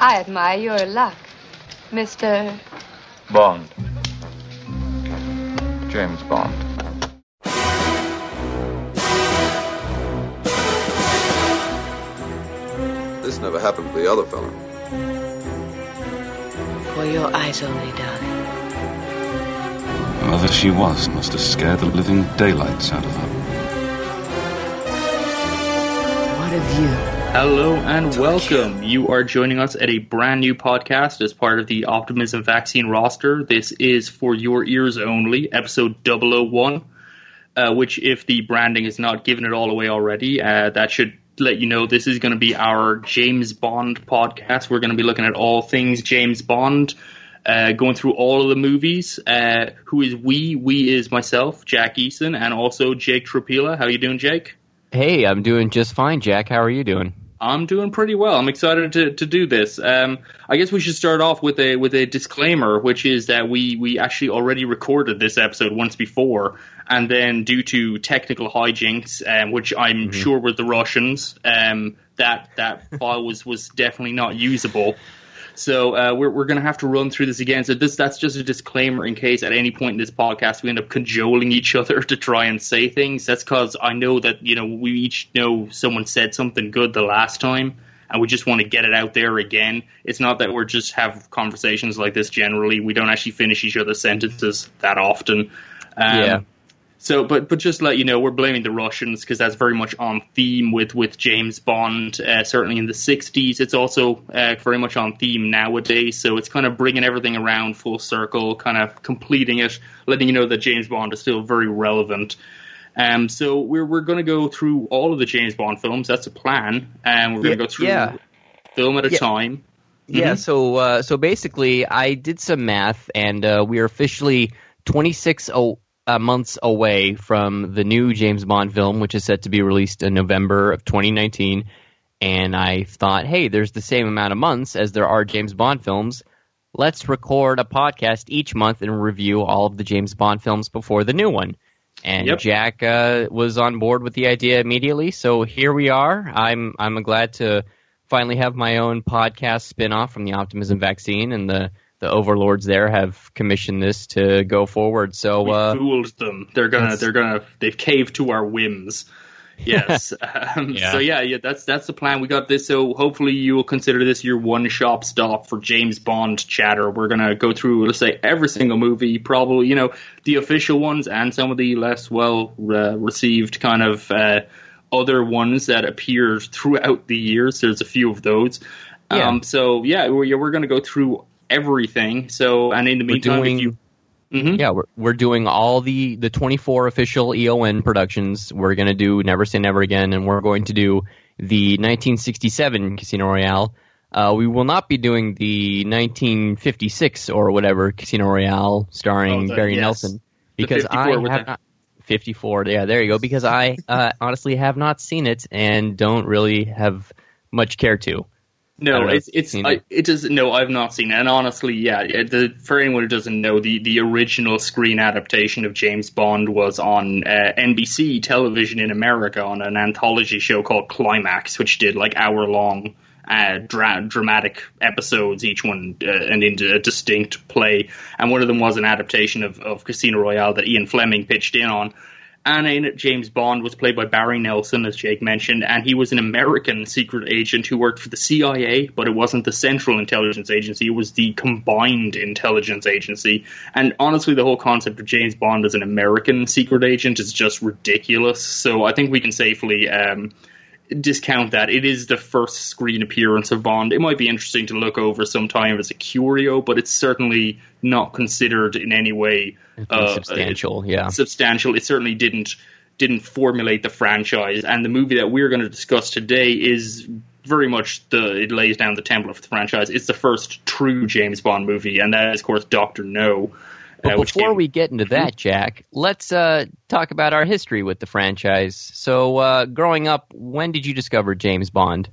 I admire your luck, Mr. Bond. James Bond. This never happened to the other fellow. For your eyes only, darling. Whoever she was must have scared the living daylights out of her. What of you? Hello and welcome. You are joining us at a brand new podcast as part of the Optimism Vaccine roster. This is for your ears only, episode 001, uh, which, if the branding is not given it all away already, uh, that should let you know this is going to be our James Bond podcast. We're going to be looking at all things James Bond. Uh, going through all of the movies. Uh, who is we? We is myself, Jack Eason, and also Jake Tropila. How you doing, Jake? Hey, I'm doing just fine, Jack. How are you doing? I'm doing pretty well. I'm excited to, to do this. Um, I guess we should start off with a with a disclaimer, which is that we we actually already recorded this episode once before, and then due to technical hijinks, um, which I'm sure were the Russians, um, that that file was was definitely not usable. So uh, we're we're gonna have to run through this again. So this that's just a disclaimer in case at any point in this podcast we end up cajoling each other to try and say things. That's because I know that you know we each know someone said something good the last time, and we just want to get it out there again. It's not that we're just have conversations like this generally. We don't actually finish each other's sentences that often. Um, Yeah. So, but but just let you know, we're blaming the Russians because that's very much on theme with with James Bond. Uh, certainly in the '60s, it's also uh, very much on theme nowadays. So it's kind of bringing everything around full circle, kind of completing it, letting you know that James Bond is still very relevant. Um, so we're we're going to go through all of the James Bond films. That's a plan, and we're going to Yeah, go through yeah. film at a Yeah. time. Yeah, Mhm. so uh, so basically, I did some math, and uh, we are officially 26 o- uh, months away from the new James Bond film, which is set to be released in November of 2019. And I thought, hey, there's the same amount of months as there are James Bond films. Let's record a podcast each month and review all of the James Bond films before the new one. And Yep. Jack uh, was on board with the idea immediately, so here we are. I'm I'm glad to finally have my own podcast spin-off from the Optimism Vaccine, and the the overlords there have commissioned this to go forward. So we uh, fooled them. They're gonna. They're gonna. They've caved to our whims. Yes. um, Yeah. So yeah, yeah, that's that's the plan. We got this. So hopefully you will consider this your one shop stop for James Bond chatter. We're gonna go through, let's say, every single movie, probably you know the official ones and some of the less well uh, received kind of uh, other ones that appear throughout the years. There's a few of those. Yeah. Um, so yeah, we're, we're gonna go through everything. So and in the we're meantime, doing you Mhm. yeah, we're we're doing all the the 24 official EON productions. We're gonna do Never Say Never Again, and we're going to do the 1967 Casino Royale. Uh, we will not be doing the 1956 or whatever Casino Royale starring Oh, the- Barry yes. Nelson because I have not 54. Yeah, there you go. Because I uh, honestly have not seen it and don't really have much care to. No, it's it's I, it. does no, I've not seen it. And honestly, yeah, the, for anyone who doesn't know, the the original screen adaptation of James Bond was on uh, NBC television in America on an anthology show called Climax, which did like hour long. Uh, dra- dramatic episodes, each one uh, and into a distinct play, and one of them was an adaptation of, of Casino Royale that Ian Fleming pitched in on. And in James Bond was played by Barry Nelson, as Jake mentioned, and he was an American secret agent who worked for the CIA, but it wasn't the Central Intelligence Agency, it was the Combined Intelligence Agency. And honestly, the whole concept of James Bond as an American secret agent is just ridiculous. So I think we can safely um, discount that. It is the first screen appearance of Bond. It might be interesting to look over sometime as a curio, but it's certainly not considered in any way uh, substantial, yeah. substantial. It certainly didn't didn't formulate the franchise. And the movie that we're going to discuss today is very much the it lays down the template for the franchise. It's the first true James Bond movie, and that is, of course, Doctor No. But uh, before we get into that, Jack, let's uh, talk about our history with the franchise. So, uh, growing up, when did you discover James Bond?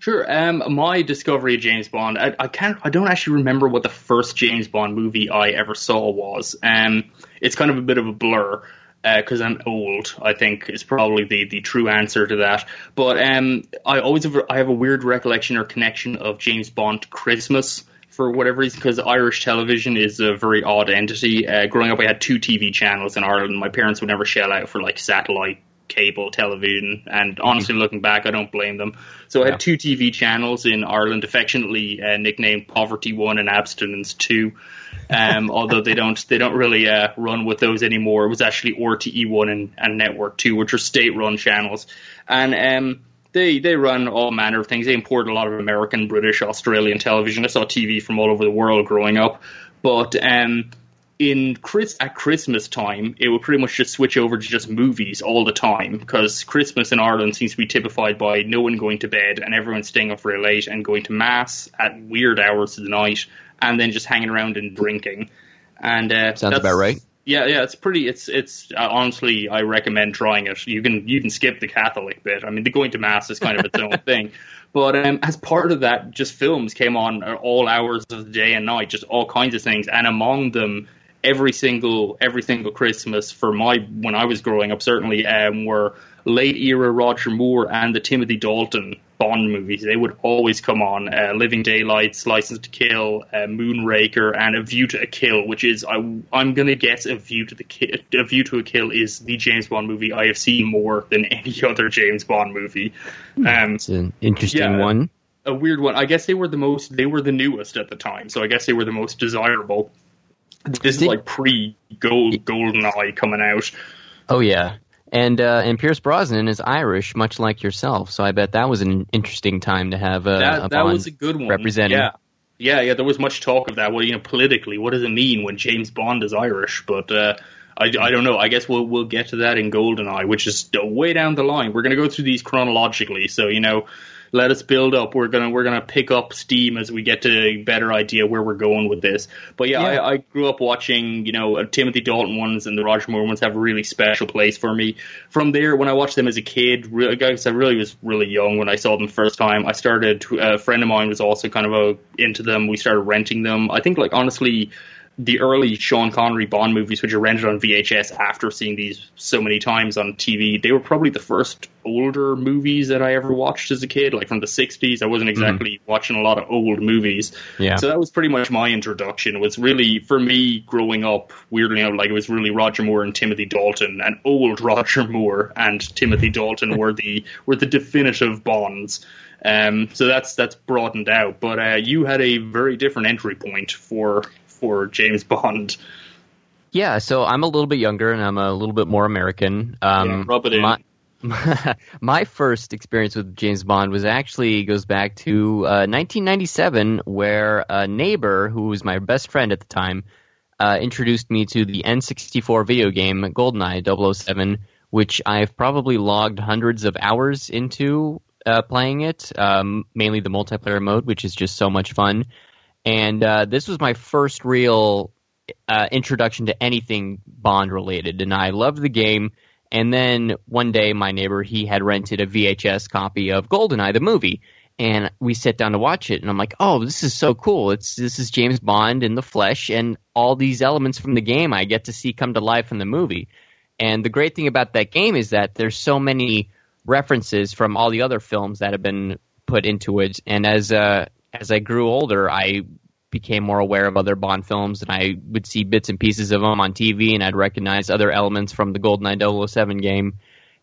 Sure. Um, my discovery of James Bond, I, I can't, I don't actually remember what the first James Bond movie I ever saw was. Um, it's kind of a bit of a blur. because uh, I'm old. I think is probably the, the true answer to that. But um, I always have, I have a weird recollection or connection of James Bond Christmas for whatever reason because Irish television is a very odd entity. Uh, growing up, I had two TV channels in Ireland. My parents would never shell out for like satellite cable television, and honestly, looking back, I don't blame them. So I had two TV channels in Ireland, affectionately uh, nicknamed Poverty One and Abstinence Two. Um, although they don't they don't really uh, run with those anymore. It was actually RTE One and, and Network Two, which are state run channels, and um, they they run all manner of things. They import a lot of American, British, Australian television. I saw TV from all over the world growing up, but um, in Chris at Christmas time, it would pretty much just switch over to just movies all the time because Christmas in Ireland seems to be typified by no one going to bed and everyone staying up very late and going to mass at weird hours of the night and then just hanging around and drinking. And uh, sounds about right. Yeah, yeah, it's pretty. It's it's uh, honestly, I recommend trying it. You can you can skip the Catholic bit. I mean, the going to mass is kind of its own thing. But um, as part of that, just films came on all hours of the day and night, just all kinds of things, and among them every single every single Christmas for my when I was growing up certainly um, were late era Roger Moore and the Timothy Dalton Bond movies. They would always come on. Uh, Living Daylights, License to Kill, uh, Moonraker, and A View to a Kill, which is I, am gonna guess A View to the Ki- A View to a Kill is the James Bond movie I have seen more than any other James Bond movie. Um, it's an interesting yeah, one. A weird one. I guess they were the most. They were the newest at the time, so I guess they were the most desirable. This is like pre Gold Goldeneye coming out. Oh yeah, and uh, and Pierce Brosnan is Irish, much like yourself. So I bet that was an interesting time to have uh, that. A that was a good one. Representing. Yeah. Yeah, yeah. There was much talk of that. Well, you know, politically, what does it mean when James Bond is Irish? But uh, I, I don't know. I guess we'll we'll get to that in Goldeneye, which is way down the line. We're going to go through these chronologically. So you know, let us build up. We're gonna we're gonna pick up steam as we get to a better idea where we're going with this. But yeah, yeah. I, I, grew up watching you know uh, Timothy Dalton ones and the Roger Moore ones have a really special place for me. From there, when I watched them as a kid, really, I really was really young when I saw them first time. I started. A friend of mine was also kind of a, uh, into them. We started renting them. I think like honestly the early Sean Connery Bond movies, which are rented on VHS after seeing these so many times on TV, they were probably the first older movies that I ever watched as a kid, like from the 60s. I wasn't mm-hmm. exactly mm-hmm. watching a lot of old movies. Yeah. So that was pretty much my introduction. It was really, for me, growing up, weirdly enough, like it was really Roger Moore and Timothy Dalton, and old Roger Moore and Timothy Dalton were the were the definitive Bonds. Um, so that's that's broadened out. But uh, you had a very different entry point for for James Bond. Yeah, so I'm a little bit younger and I'm a little bit more American. Um, yeah, rub it in. My, my first experience with James Bond was actually goes back to uh, 1997, where a neighbor who was my best friend at the time uh, introduced me to the N64 video game GoldenEye 007, which I've probably logged hundreds of hours into uh, playing it, um, mainly the multiplayer mode, which is just so much fun and uh, this was my first real uh, introduction to anything Bond related, and I loved the game. And then one day, my neighbor he had rented a VHS copy of Goldeneye, the movie, and we sat down to watch it. And I'm like, "Oh, this is so cool! It's this is James Bond in the flesh, and all these elements from the game I get to see come to life in the movie." And the great thing about that game is that there's so many references from all the other films that have been put into it. And as uh, as I grew older, I became more aware of other Bond films, and I would see bits and pieces of them on TV, and I'd recognize other elements from the GoldenEye 007 game.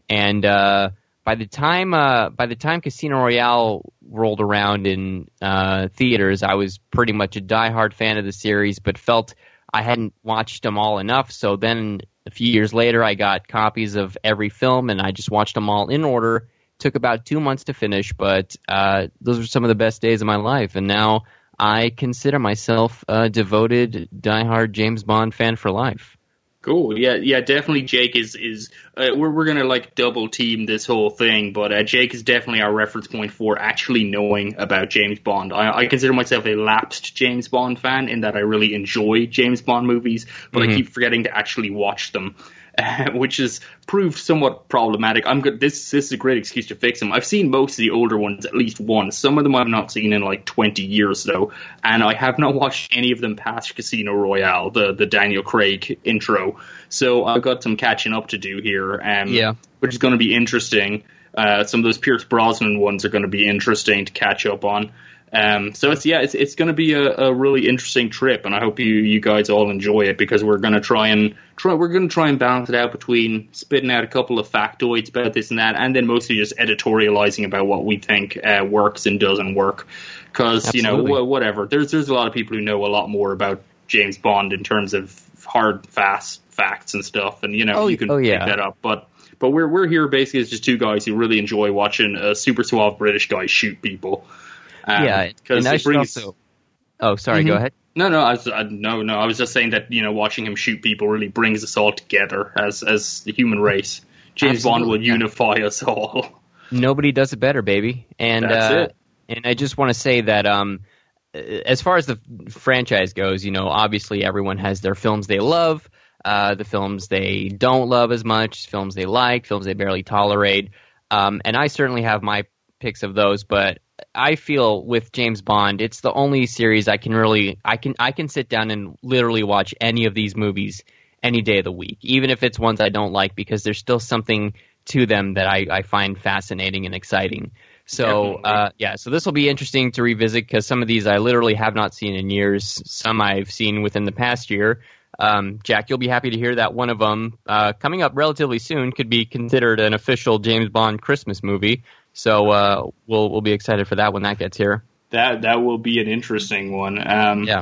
And uh, by the time uh, by the time Casino Royale rolled around in uh, theaters, I was pretty much a diehard fan of the series, but felt I hadn't watched them all enough. So then a few years later, I got copies of every film, and I just watched them all in order Took about two months to finish, but uh, those were some of the best days of my life. And now I consider myself a devoted, diehard James Bond fan for life. Cool. Yeah, yeah, definitely. Jake is is uh, we're we're gonna like double team this whole thing, but uh, Jake is definitely our reference point for actually knowing about James Bond. I, I, consider myself a lapsed James Bond fan in that I really enjoy James Bond movies, but mm-hmm. I keep forgetting to actually watch them. which has proved somewhat problematic. I'm good. This this is a great excuse to fix them. I've seen most of the older ones at least once. Some of them I've not seen in like 20 years though, and I have not watched any of them past Casino Royale, the the Daniel Craig intro. So I've got some catching up to do here. Um, Yeah. which is going to be interesting. Uh, some of those Pierce Brosnan ones are going to be interesting to catch up on. Um, so it's yeah, it's it's going to be a, a really interesting trip, and I hope you you guys all enjoy it because we're going to try and try we're going to try and balance it out between spitting out a couple of factoids about this and that, and then mostly just editorializing about what we think uh, works and doesn't work. Because you know whatever, there's there's a lot of people who know a lot more about James Bond in terms of hard, fast facts and stuff, and you know Oh, you can oh, yeah. pick that up, but. But we're we're here basically as just two guys who really enjoy watching a super suave British guy shoot people. Um, yeah, 'cause and I it brings- also. Oh, sorry. Go Mhm. ahead. No, no, I was, I, no, no. I was just saying that you know watching him shoot people really brings us all together as as the human race. James Bond will Absolutely, unify us all. Nobody does it better, baby. And That's uh, it. and I just want to say that um, uh, as far as the franchise goes, you know, obviously everyone has their films they love, uh, the films they don't love as much, films they like, films they barely tolerate. Um, and I certainly have my picks of those, but I feel with James Bond, it's the only series I can really I can I can sit down and literally watch any of these movies any day of the week, even if it's ones I don't like, because there's still something to them that I, I find fascinating and exciting. So uh, yeah, so this will be interesting to revisit because some of these I literally have not seen in years. Some I've seen within the past year. Um, Jack, you'll be happy to hear that one of them uh, coming up relatively soon could be considered an official James Bond Christmas movie. So uh, we'll we'll be excited for that when that gets here. That that will be an interesting one. Um, Yeah.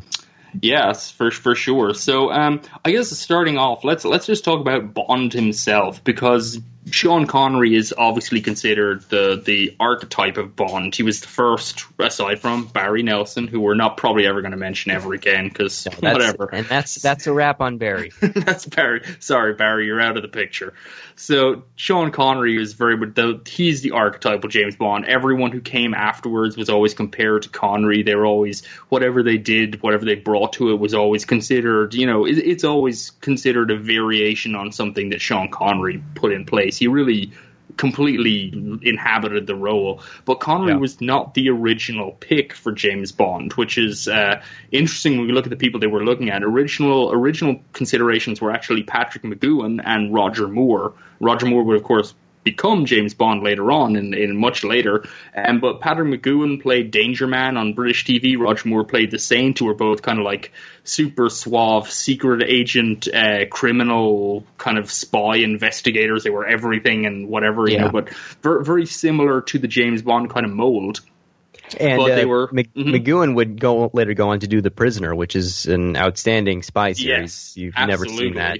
Yes, for for sure. So, um, I guess starting off, let's let's just talk about Bond himself because Sean Connery is obviously considered the the archetype of Bond. He was the first, aside from Barry Nelson, who we're not probably ever going to mention ever again because That's- whatever. And that's that's a wrap on Barry. That's Barry. Sorry, Barry, you're out of the picture. So Sean Connery is very, but the, he's the archetypal James Bond. Everyone who came afterwards was always compared to Connery. They were always whatever they did, whatever they brought to it was always considered. You know, it, it's always considered a variation on something that Sean Connery put in place. He really completely inhabited the role. But Connery Yeah. was not the original pick for James Bond, which is uh, interesting when we look at the people they were looking at. Original original considerations were actually Patrick McGoohan and Roger Moore. Roger Moore would, of course, become James Bond later on, in, in much later. Um, but Patrick McGoohan played Danger Man on British TV. Roger Moore played the Saint, who were both kind of like super suave, secret agent, uh, criminal kind of spy investigators. They were everything and whatever, you Yeah. know, but very, very similar to the James Bond kind of mold. And But uh, they were- Mc- mhm. McGoohan would go later go on to do The Prisoner, which is an outstanding spy series. Yes, You've absolutely. never seen that.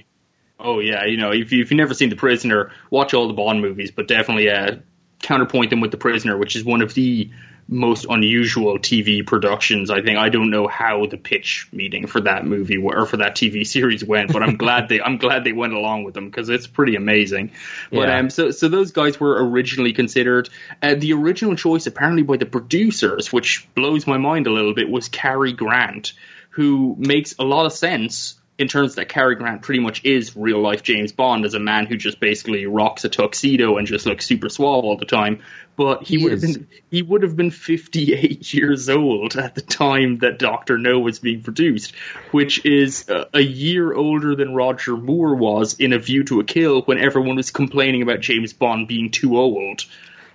Oh yeah, you know, if, you, if you've never seen The Prisoner, watch all the Bond movies, but definitely uh, counterpoint them with The Prisoner, which is one of the most unusual TV productions. I think I don't know how the pitch meeting for that movie or for that TV series went, but I'm glad they I'm glad they went along with them because it's pretty amazing. But Yeah. um, so so those guys were originally considered uh, the original choice apparently by the producers, which blows my mind a little bit, was Cary Grant, who makes a lot of sense in terms that Cary Grant pretty much is real life James Bond as a man who just basically rocks a tuxedo and just looks super suave all the time. But he, He would have been he would have been 58 years old at the time that Doctor No was being produced, which is a, a year older than Roger Moore was in A View to a Kill when everyone was complaining about James Bond being too old.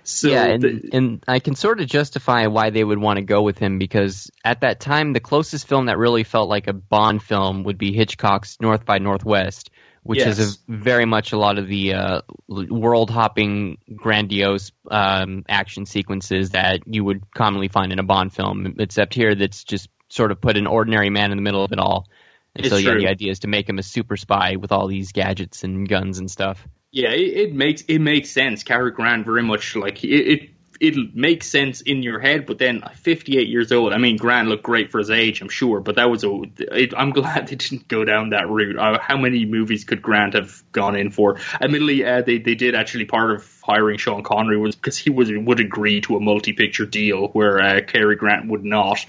So yeah, and, the- and I can sort of justify why they would want to go with him because at that time, the closest film that really felt like a Bond film would be Hitchcock's North by Northwest, which Yes. is a, very much a lot of the uh, world hopping, grandiose um, action sequences that you would commonly find in a Bond film, except here that's just sort of put an ordinary man in the middle of it all. And It's so, yeah, true. the idea is to make him a super spy with all these gadgets and guns and stuff. Yeah, it, it makes it makes sense. Cary Grant very much like it, it make sense in your head, but then 58 years old. I mean, Grant looked great for his age, I'm sure, but that was a. It, I'm glad they didn't go down that route. Uh, how many movies could Grant have gone in for? Admittedly, uh, they they did actually part of hiring Sean Connery was because he was would agree to a multi-picture deal where uh, Cary Grant would not.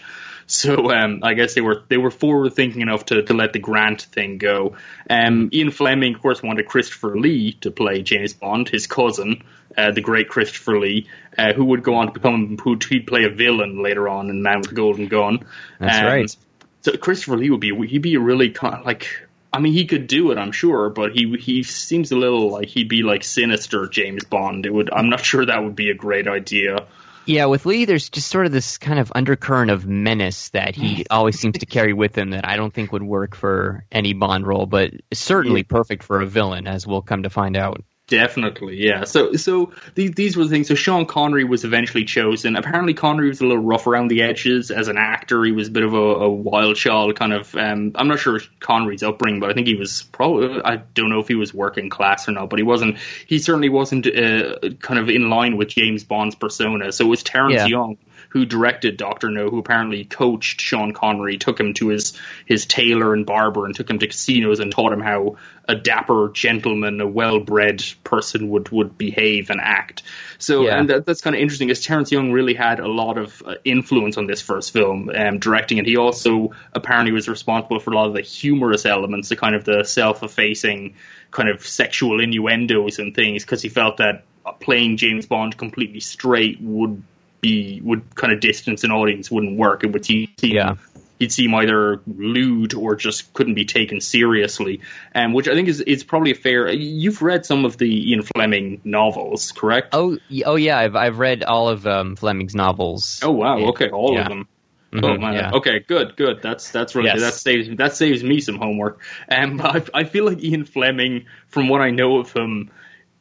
So um, I guess they were they were forward thinking enough to, to let the Grant thing go. Um, Ian Fleming, of course, wanted Christopher Lee to play James Bond, his cousin, uh, the great Christopher Lee, uh, who would go on to become who he'd play a villain later on in Man with the Golden Gun. That's Um, right. So Christopher Lee would be he'd be a really kind of like. I mean, he could do it, I'm sure, but he he seems a little like he'd be like sinister James Bond. It would. I'm not sure that would be a great idea. Yeah, with Lee, there's just sort of this kind of undercurrent of menace that he mm. always seems to carry with him that I don't think would work for any Bond role, but certainly perfect for a villain, as we'll come to find out. Definitely, yeah. So, so these these were the things. So Sean Connery was eventually chosen. Apparently, Connery was a little rough around the edges as an actor. He was a bit of a, a wild child, kind of. Um, I'm not sure Connery's upbringing, but I think he was probably. I don't know if he was working class or not, but he wasn't. He certainly wasn't uh, kind of in line with James Bond's persona. So it was Terrence Yeah. Young who directed Doctor No, who apparently coached Sean Connery, took him to his his tailor and barber, and took him to casinos and taught him how a dapper gentleman, a well bred person would would behave and act. So, Yeah. and that, that's kind of interesting. Is Terrence Young really had a lot of uh, influence on this first film, um, directing it. He also apparently was responsible for a lot of the humorous elements, the kind of the self effacing kind of sexual innuendos and things, because he felt that playing James Bond completely straight would be would kind of distance an audience wouldn't work. It would seem Yeah. he'd seem either lewd or just couldn't be taken seriously. Um, which I think is is probably a fair. You've read some of the Ian Fleming novels, correct? Oh, oh yeah, I've I've read all of um, Fleming's novels. Oh wow, okay, all Yeah. of them. Mhm, Oh man, yeah. okay, good, good. That's that's really Yes. that saves that saves me some homework. Um, but I, I feel like Ian Fleming, from what I know of him,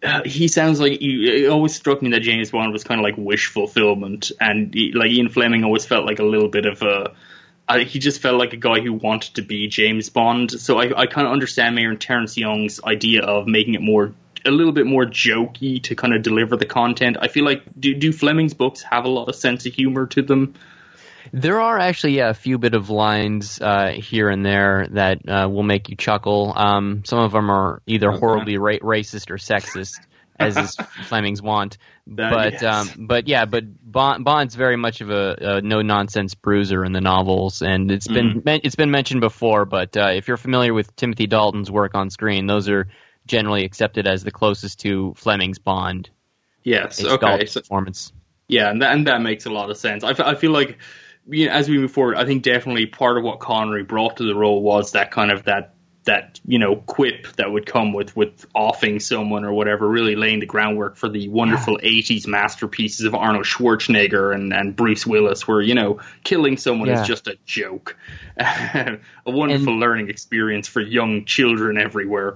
uh, he sounds like he, it always struck me that James Bond was kind of like wish fulfillment, and he, like Ian Fleming always felt like a little bit of a. He just felt like a guy who wanted to be James Bond. So I, I kind of understand Mayor Terrence Young's idea of making it more a little bit more jokey to kind of deliver the content. I feel like do do Fleming's books have a lot of sense of humor to them? There are actually yeah, a few bit of lines uh, here and there that uh, will make you chuckle. Um, some of them are either Okay. horribly ra- racist or sexist, as is Fleming's want. That- but yes. um, but yeah, but Bond, Bond's very much of a, a no nonsense bruiser in the novels, and it's been Mm-hmm. men- it's been mentioned before. But uh, if you're familiar with Timothy Dalton's work on screen, those are generally accepted as the closest to Fleming's Bond. Yes. Okay. Dalton's So, performance. yeah, and that, and that makes a lot of sense. I, f- I feel like you know, as we move forward, I think definitely part of what Connery brought to the role was that kind of that that you know quip that would come with with offing someone or whatever, really laying the groundwork for the wonderful '80s masterpieces of Arnold Schwarzenegger and and Bruce Willis, where you know killing someone Yeah. is just a joke, a wonderful And- learning experience for young children everywhere.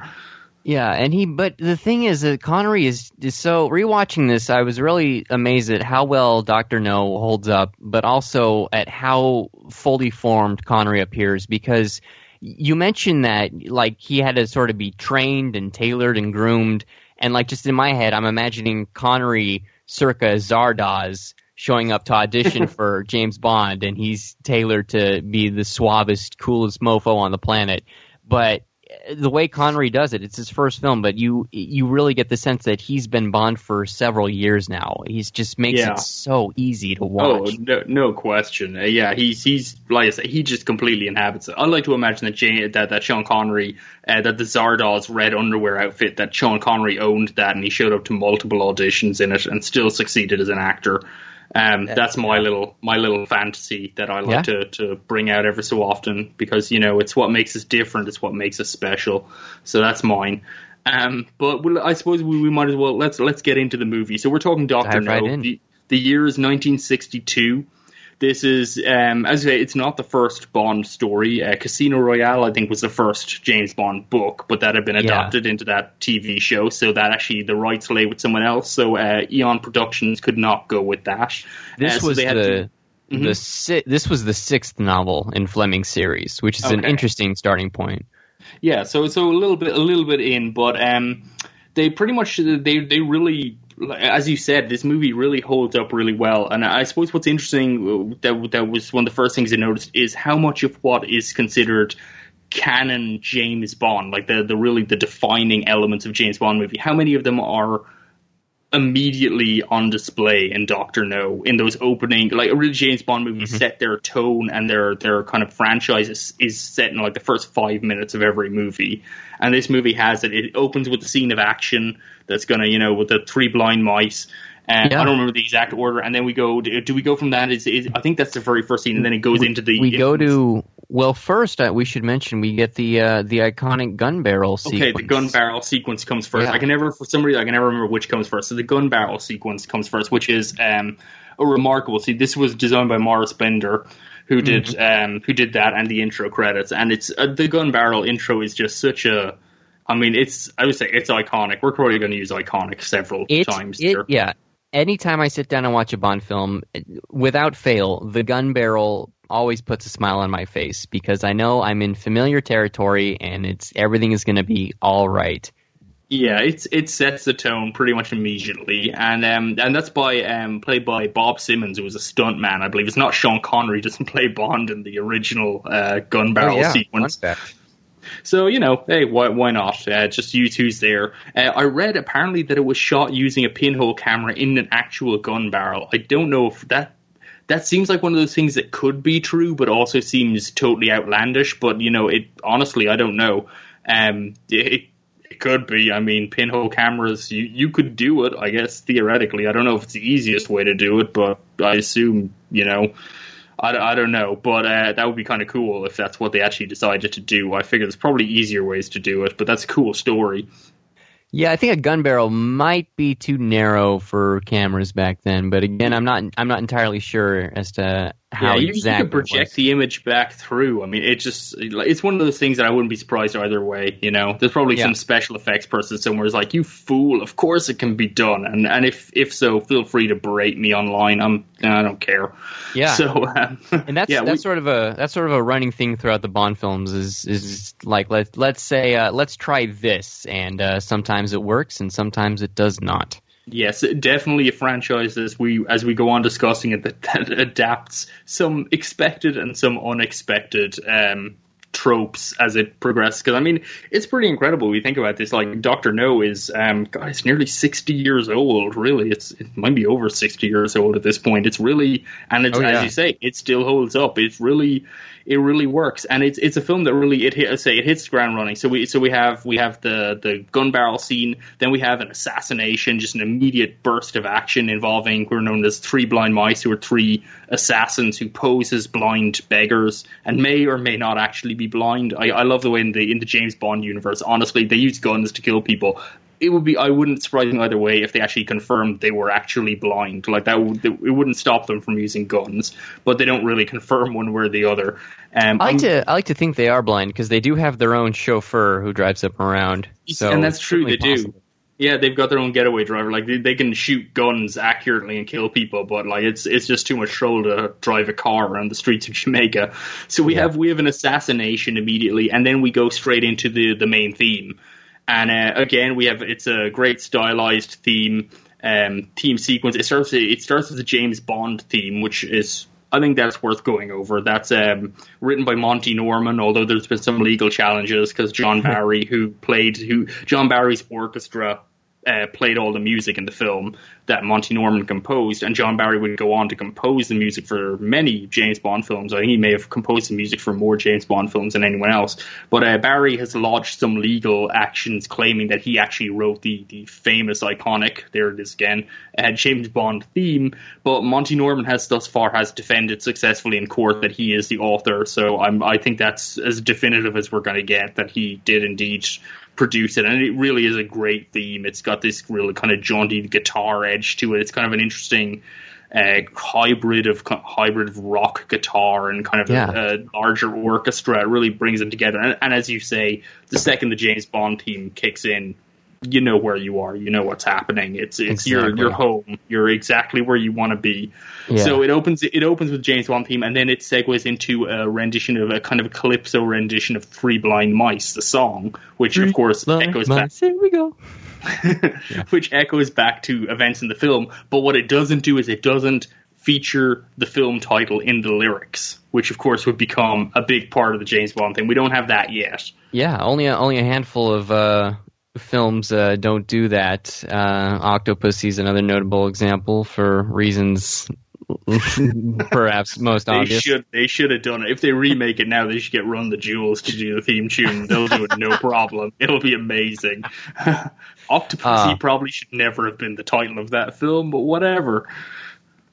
Yeah, and he. But the thing is that Connery is is so. Rewatching this, I was really amazed at how well Doctor No holds up, but also at how fully formed Connery appears. Because you mentioned that like he had to sort of be trained and tailored and groomed, and like just in my head, I'm imagining Connery circa Zardoz showing up to audition for James Bond, and he's tailored to be the suavest, coolest mofo on the planet. But the way Connery does it, it's his first film, but you you really get the sense that he's been Bond for several years now. He's just makes Yeah. it so easy to watch. Oh no, no question. Uh, yeah, he's he's like I said, he just completely inhabits it. I like to imagine that Jane, that that Sean Connery, uh, that the Zardoz red underwear outfit, that Sean Connery owned that, and he showed up to multiple auditions in it, and still succeeded as an actor. Um, that's my little my little fantasy that I like to to bring out every so often because you know it's what makes us different. It's what makes us special. So that's mine. Um, but we'll, I suppose we, we might as well let's let's get into the movie. So we're talking Doctor Dive right No. The, the year is 1962. This is, um, as I say, it's not the first Bond story. Uh, Casino Royale, I think, was the first James Bond book, but that had been adapted into that TV show, so that actually the rights lay with someone else. So uh, Eon Productions could not go with that. This Uh, so was they had the to- Mhm. the si- this was the sixth novel in Fleming's series, which is an interesting starting point. Yeah, so so a little bit a little bit in, but um, they pretty much they they really as you said, this movie really holds up really well. And I suppose what's interesting uh, that that was one of the first things I noticed is how much of what is considered canon James Bond, like the the really the defining elements of James Bond movie, how many of them are immediately on display in Doctor No in those opening like a real James Bond movie Mm-hmm. set their tone and their their kind of franchise is, is set in like the first five minutes of every movie. And this movie has it. It opens with the scene of action that's gonna you know with the three blind mice. And Yeah. I don't remember the exact order. And then we go do, do we go from that? Is, is I think that's the very first scene and then it goes into the we go to well first uh, we should mention we get the uh, the iconic gun barrel sequence. Okay, the gun barrel sequence comes first. Yeah. I can never, for some reason, I can never remember which comes first. So the gun barrel sequence comes first, which is um, a remarkable. See, this was designed by Maurice Binder, who did Mm-hmm. um, who did that and the intro credits. And it's uh, the gun barrel intro is just such a. I mean, it's I would say it's iconic. We're probably going to use iconic several It, times. it here. yeah. Anytime I sit down and watch a Bond film, without fail, the gun barrel always puts a smile on my face because I know I'm in familiar territory and it's everything is going to be all right. Yeah, it's it sets the tone pretty much immediately, and um and that's by um played by Bob Simmons, who was a stunt man, I believe. It's not Sean Connery doesn't play Bond in the original uh, gun barrel sequence. fun fact. So you know, hey, why why not? Uh, just you two's there. Uh, I read apparently that it was shot using a pinhole camera in an actual gun barrel. I don't know if that that seems like one of those things that could be true, but also seems totally outlandish. But you know, it honestly, I don't know. Um, it, it could be. I mean, pinhole cameras, you you could do it, I guess theoretically. I don't know if it's the easiest way to do it, but I assume you know. I, I don't know, but uh, that would be kind of cool if that's what they actually decided to do. I figure there's probably easier ways to do it, but that's a cool story. Yeah, I think a gun barrel might be too narrow for cameras back then, but again, I'm not I'm not entirely sure as to how yeah, you, exactly you can project the image back through. I mean, it just it's one of those things that I wouldn't be surprised either way. You know, there's probably Yeah. some special effects person somewhere who's like, "You fool! Of course it can be done." And and if if so, feel free to berate me online. I'm I don't care. Yeah. So um, and that's yeah, that's we- sort of a that's sort of a running thing throughout the Bond films is is like let let's say uh, let's try this and uh, sometimes it works and sometimes it does not. Yes, definitely a franchise as we as we go on discussing it that, that adapts some expected and some unexpected um, tropes as it progresses. Because I mean, it's pretty incredible. We think about this. Like Doctor No is, um, God, it's nearly sixty years old. Really, it's it might be over sixty years old at this point. It's really, and it's Oh, yeah. as you say, it still holds up. It's really, it really works, and it's it's a film that really it hit, say it hits the ground running. So we so we have we have the the gun barrel scene, then we have an assassination, just an immediate burst of action involving we're known as three blind mice, who are three assassins who pose as blind beggars and may or may not actually be blind. I, I love the way in the in the James Bond universe, honestly, they use guns to kill people. It would be I wouldn't surprise me either way if they actually confirmed they were actually blind. Like that, would, it wouldn't stop them from using guns, but they don't really confirm one way or the other. Um, I like I'm- to I like to think they are blind because they do have their own chauffeur who drives them around. So and that's true. They certainly do. Yeah, they've got their own getaway driver. Like they, they can shoot guns accurately and kill people, but like it's it's just too much trouble to drive a car around the streets of Jamaica. So we have we have an assassination immediately, and then we go straight into the the main theme. And uh, again, we have it's a great stylized theme um, theme sequence. It starts it starts as a James Bond theme, which is I think that's worth going over. That's um, written by Monty Norman, although there's been some legal challenges because John Barry, who played who John Barry's orchestra uh, played all the music in the film that Monty Norman composed, and John Barry would go on to compose the music for many James Bond films. I think he may have composed the music for more James Bond films than anyone else. But uh, Barry has lodged some legal actions claiming that he actually wrote the the famous, iconic, there it is again, uh, James Bond theme. But Monty Norman has thus far has defended successfully in court that he is the author. So I'm I think that's as definitive as we're going to get that he did indeed produce it, and it really is a great theme. It's got this really kind of jaunty guitar edge to it. It's kind of an interesting uh, hybrid of hybrid of rock guitar and kind of Yeah. a, a larger orchestra. It really brings them together. And, and as you say, the second the James Bond theme kicks in, you know where you are, you know what's happening. It's it's your Exactly. your home. You're exactly where you want to be. Yeah. So it opens it opens with James Bond theme, and then it segues into a rendition of a kind of a calypso rendition of Three Blind Mice, the song, which of course echoes back Here we go. which echoes back to events in the film. But what it doesn't do is it doesn't feature the film title in the lyrics, which of course would become a big part of the James Bond thing. We don't have that yet. Yeah, only a, only a handful of uh, films uh, don't do that. Uh, Octopussy is another notable example for reasons perhaps most They obvious. should they should have done it. If they remake it now, they should get Run the Jewels to do the theme tune. They'll do it no problem. It'll be amazing. Octopussy Ah. probably should never have been the title of that film, but whatever.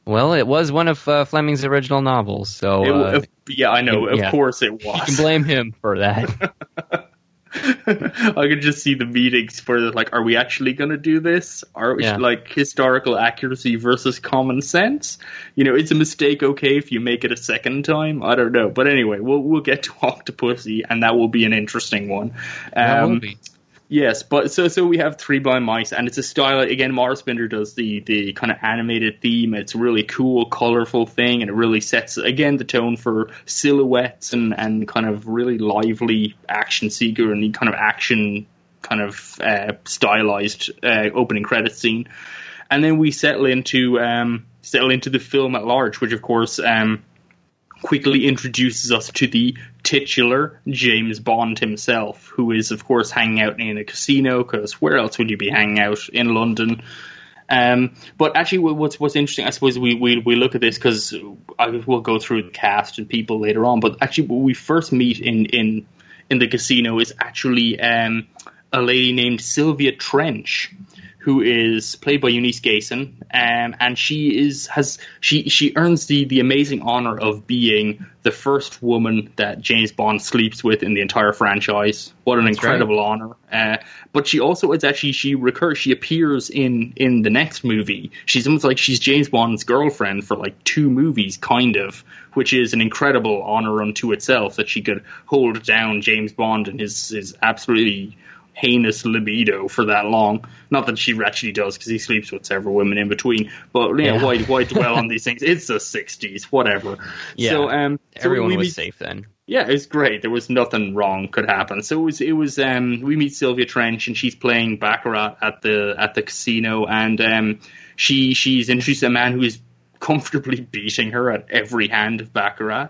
Well, it was one of uh, Fleming's original novels, so It- uh, yeah, I know. Of yeah. course it was. you can blame him for that. I could just see the meetings for the, like, are we actually going to do this? Are we Yeah. like historical accuracy versus common sense? You know, it's a mistake. Okay, if you make it a second time, I don't know. But anyway, we'll we'll get to Octopussy, and that will be an interesting one. Um, be. Yes, but so so we have Three Blind Mice, and it's a style again. Maurice Binder does the the kind of animated theme. It's a really cool, colorful thing, and it really sets again the tone for silhouettes and and kind of really lively action seeker and kind of action kind of uh, stylized uh, opening credit scene, and then we settle into um, settle into the film at large, which of course. Um, quickly introduces us to the titular James Bond himself, who is, of course, hanging out in a casino, because where else would you be hanging out in London? Um, but actually, what's what's interesting, I suppose we we, we look at this because I will go through the cast and people later on. But actually, what we first meet in in in the casino is actually um, a lady named Sylvia Trench, who is played by Eunice Gayson, um, and she is has she she earns the the amazing honor of being the first woman that James Bond sleeps with in the entire franchise. What an incredible honor! Uh, but she also is actually she recurs she appears in in the next movie. She's almost like she's James Bond's girlfriend for like two movies, kind of, which is an incredible honor unto itself that she could hold down James Bond and his his absolutely heinous libido for that long. Not that she actually does, because he sleeps with several women in between. But yeah, Yeah. why why dwell on these things? It's the '60s, whatever. Yeah. So um, so Everyone we was meet- safe then. yeah, it's great. There was nothing wrong could happen. So it was it was um we meet Sylvia Trench and she's playing baccarat at the at the casino and um she she's introduced a man who is comfortably beating her at every hand of baccarat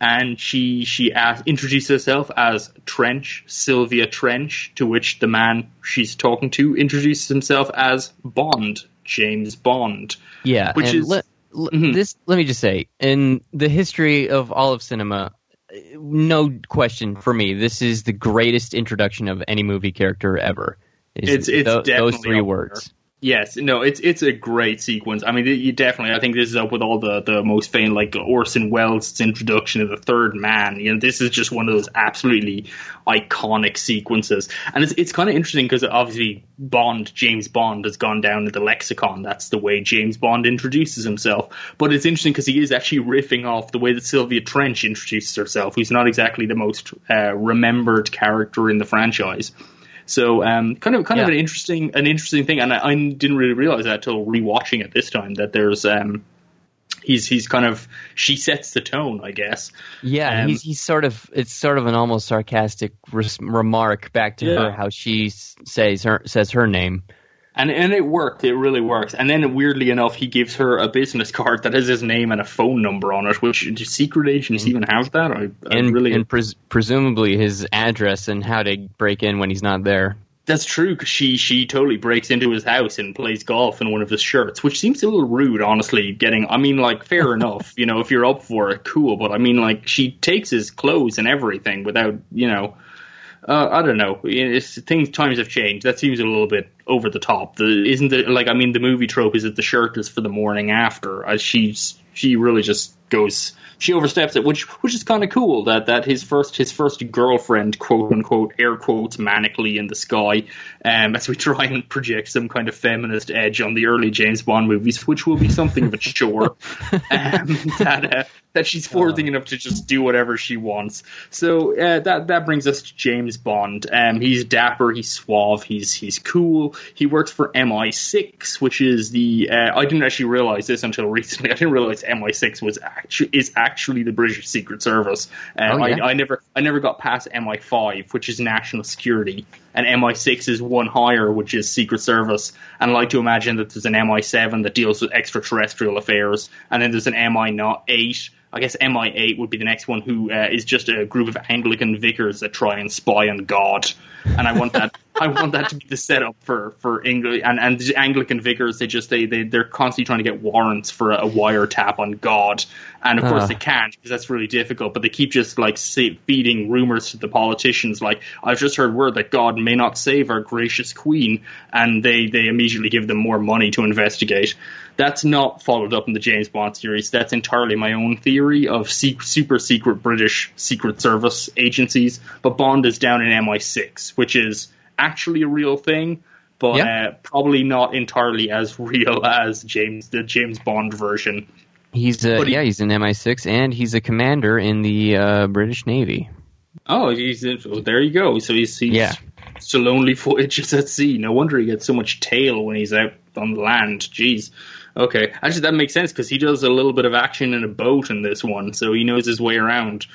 and she she asked, introduced herself as Trench Sylvia Trench to which the man she's talking to introduces himself as Bond James Bond. Yeah, Which is- let, l- Mhm. this. Let me just say, in the history of all of cinema, no question for me, this is the greatest introduction of any movie character ever. Is It's- it's tho- those three words. Yes, no, it's it's a great sequence. I mean, you definitely. I think this is up with all the the most famous, like Orson Welles' introduction of the Third Man. You know, this is just one of those absolutely iconic sequences, and it's it's kind of interesting because obviously Bond, James Bond, has gone down in the lexicon. That's the way James Bond introduces himself. But it's interesting because he is actually riffing off the way that Sylvia Trench introduces herself, who's not exactly the most uh, remembered character in the franchise. So um, kind of kind of an interesting an interesting thing, and I, I didn't really realize that till rewatching it this time that there's um, he's he's kind of she sets the tone, I guess. Yeah, Um, he's he's sort of it's sort of an almost sarcastic res- remark back to Yeah. her how she says her says her name. And and it worked, it really works. And then weirdly enough, he gives her a business card that has his name and a phone number on it. Which do secret agents even have that? I, I Mm-hmm. and, really and pres- presumably his address and how to break in when he's not there. That's true because she she totally breaks into his house and plays golf in one of his shirts, which seems a little rude, honestly. Getting, I mean, like fair enough, you know, if you're up for it, cool. But I mean, like she takes his clothes and everything without, you know, uh, I don't know. It's, things times have changed. That seems a little bit over the top. The isn't it like I mean the movie trope is that the shirt is for the morning after. Uh, she's she really just goes she oversteps it, which which is kind of cool. That that his first his first girlfriend, quote unquote, air quotes, manically in the sky, um, as we try and project some kind of feminist edge on the early James Bond movies, which will be something of a chore. um, that uh, that she's forwarding enough to just do whatever she wants. So uh, that that brings us to James Bond. Um, he's dapper, he's suave, he's he's cool. He works for MI6, which is the uh, I didn't actually realize this until recently. I didn't realize MI6 was actually is actually the British Secret Service. Um, Oh, yeah? I, I never I never got past MI5, which is national security, and MI6 is one higher, which is Secret Service. And I like to imagine that there's an MI7 that deals with extraterrestrial affairs, and then there's an MI8. I guess MI8 would be the next one, who uh, is just a group of Anglican vicars that try and spy on God. And I want that. I want that to be the setup for for English and and the Anglican vicars. They just they they they're constantly trying to get warrants for a, a wiretap on God, and of course Ah. they can't because that's really difficult. But they keep just like say, feeding rumors to the politicians, like I've just heard word that God may not save our gracious Queen, and they they immediately give them more money to investigate. That's not followed up in the James Bond series. That's entirely my own theory of se- super secret British Secret Service agencies. But Bond is down in MI6, which is actually a real thing, but Yeah. uh, probably not entirely as real as James the James Bond version. He's uh, But he- yeah, he's an MI6 and he's a commander in the uh, British Navy. Oh, he's oh, there. You go. So he's, he's Yeah. still lonely voyages at sea. No wonder he gets so much tail when he's out on land. Jeez. Okay, actually that makes sense because he does a little bit of action in a boat in this one, so he knows his way around.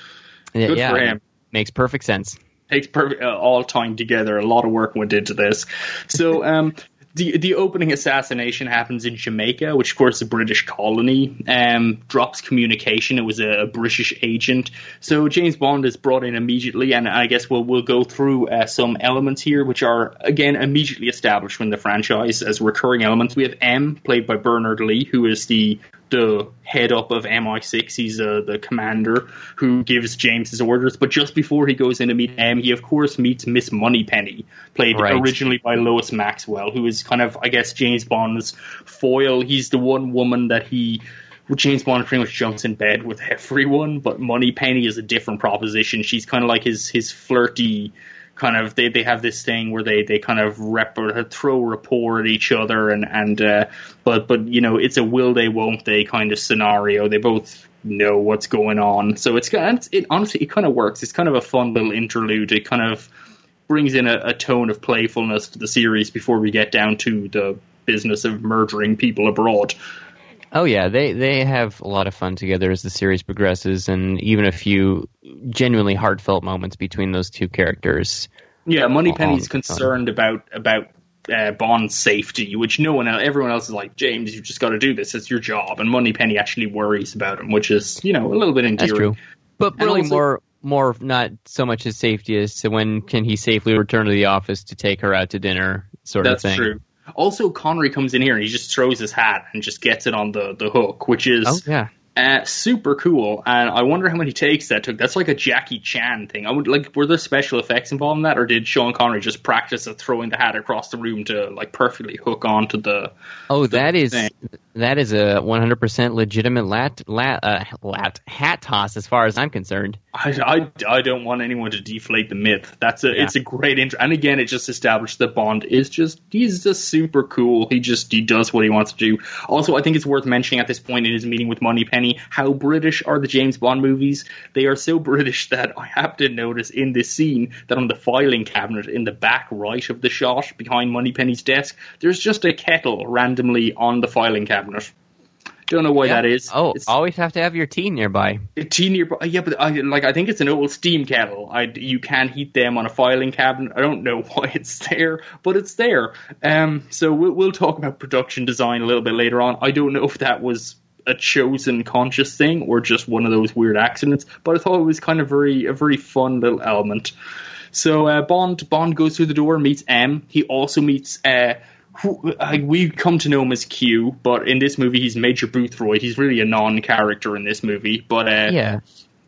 Yeah, Good yeah, for him. Makes perfect sense. takes perfect uh, all time together. A lot of work went into this. So um, the the opening assassination happens in Jamaica, which of course is a British colony. Um, drops communication. It was a, a British agent. So James Bond is brought in immediately, and I guess we'll we'll go through uh, some elements here, which are again immediately established in the franchise as recurring elements. We have M, played by Bernard Lee, who is the the head up of MI6. He's uh, the commander who gives James his orders. But just before he goes in to meet M, he of course meets Miss Moneypenny, played Right. originally by Lois Maxwell, who is kind of, I guess, James Bond's foil. He's the one woman that he. James Bond pretty much jumps in bed with everyone, but Moneypenny is a different proposition. She's kind of like his his flirty kind of they, they have this thing where they, they kind of rep throw rapport at each other and and uh, but but you know it's a will they won't they kind of scenario. They both know what's going on, so it's it honestly it kind of works. It's kind of a fun little interlude. It kind of brings in a, a tone of playfulness to the series before we get down to the business of murdering people abroad. Oh yeah, they they have a lot of fun together as the series progresses, and even a few genuinely heartfelt moments between those two characters. Yeah, Moneypenny's concerned about about uh, Bond's safety, which no one else, everyone else is like, James, you've just got to do this. It's your job. And Moneypenny actually worries about him, which is you know a little bit endearing. That's true, but And really also- more more not so much his safety as to when can he safely return to the office to take her out to dinner, sort of thing. That's true. Also, Connery comes in here and he just throws his hat and just gets it on the, the hook, which is Oh yeah, Uh, super cool, and I wonder how many takes that took. That's like a Jackie Chan thing. I would like, were there special effects involved in that, or did Sean Connery just practice at throwing the hat across the room to like perfectly hook onto the? Oh, that is thing. that is a 100% legitimate lat, lat, uh, lat hat toss as far as I'm concerned. I, I, I don't want anyone to deflate the myth. That's a it's a great intro, and again, it just established that Bond is just he's just super cool. He just he does what he wants to do. Also, I think it's worth mentioning at this point in his meeting with Moneypenny how British are the James Bond movies. They are so British that I have to notice in this scene that on the filing cabinet in the back right of the shot behind Moneypenny's desk, there's just a kettle randomly on the filing cabinet. Don't know why that is. Oh, It's- always have to have your tea nearby. tea nearby. Yeah, but I, like I think it's an old steam kettle. I you can heat them on a filing cabinet. I don't know why it's there, but it's there. Um, so we'll, we'll talk about production design a little bit later on. I don't know if that was a chosen conscious thing or just one of those weird accidents, but I thought it was kind of very a very fun little element. So uh, Bond Bond goes through the door, meets M. He also meets. Uh, who, uh, we come to know him as Q, but in this movie he's Major Boothroyd. He's really a non-character in this movie, but uh, Yeah,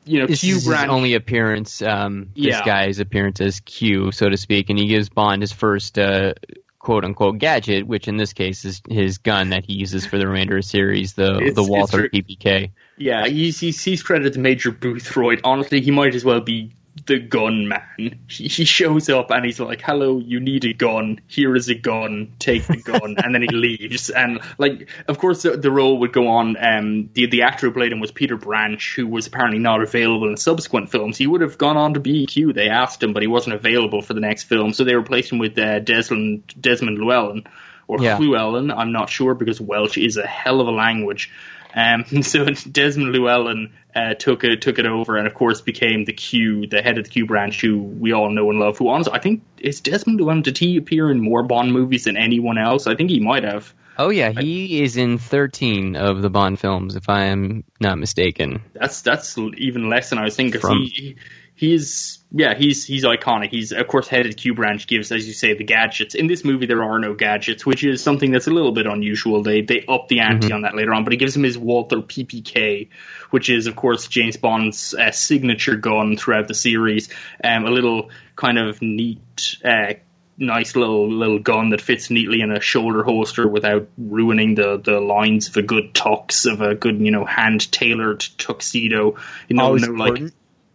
you know, this Q is his only appearance. Um, this Yeah. guy's appearance as Q, so to speak, and he gives Bond his first uh, quote unquote gadget, which in this case is his gun that he uses for the remainder of the series, the It's- the Walther. PPK. Yeah, he's, he's, he's credited to Major Boothroyd. Honestly, he might as well be the gun man. He, he shows up and he's like, hello, you need a gun. Here is a gun. Take the gun. and then he leaves. And, like, of course, the, the role would go on. Um, the, the actor who played him was Peter Branch, who was apparently not available in subsequent films. He would have gone on to BEQ. They asked him, but he wasn't available for the next film. So they replaced him with uh, Desmond, Desmond Llewellyn. Or Yeah. Llewellyn, I'm not sure because Welsh is a hell of a language. Um, so Desmond Llewellyn uh, took it took it over, and of course became the Q, the head of the Q branch, who we all know and love. Who honestly, I think is Desmond Llewellyn. Did he appear in more Bond movies than anyone else? I think he might have. Oh yeah, he is in 13 of the Bond films, if I am not mistaken. That's that's even less than I was thinking. From- he, he's yeah, he's he's iconic. He's of course head of Q branch. Gives as you say the gadgets. In this movie, there are no gadgets, which is something that's a little bit unusual. They they up the ante on that later on, but he gives him his Walther PPK, which is of course James Bond's uh, signature gun throughout the series. Um, a little kind of neat. Uh, Nice little little gun that fits neatly in a shoulder holster without ruining the, the lines of a good tux of a good you know hand tailored tuxedo. You know, no like.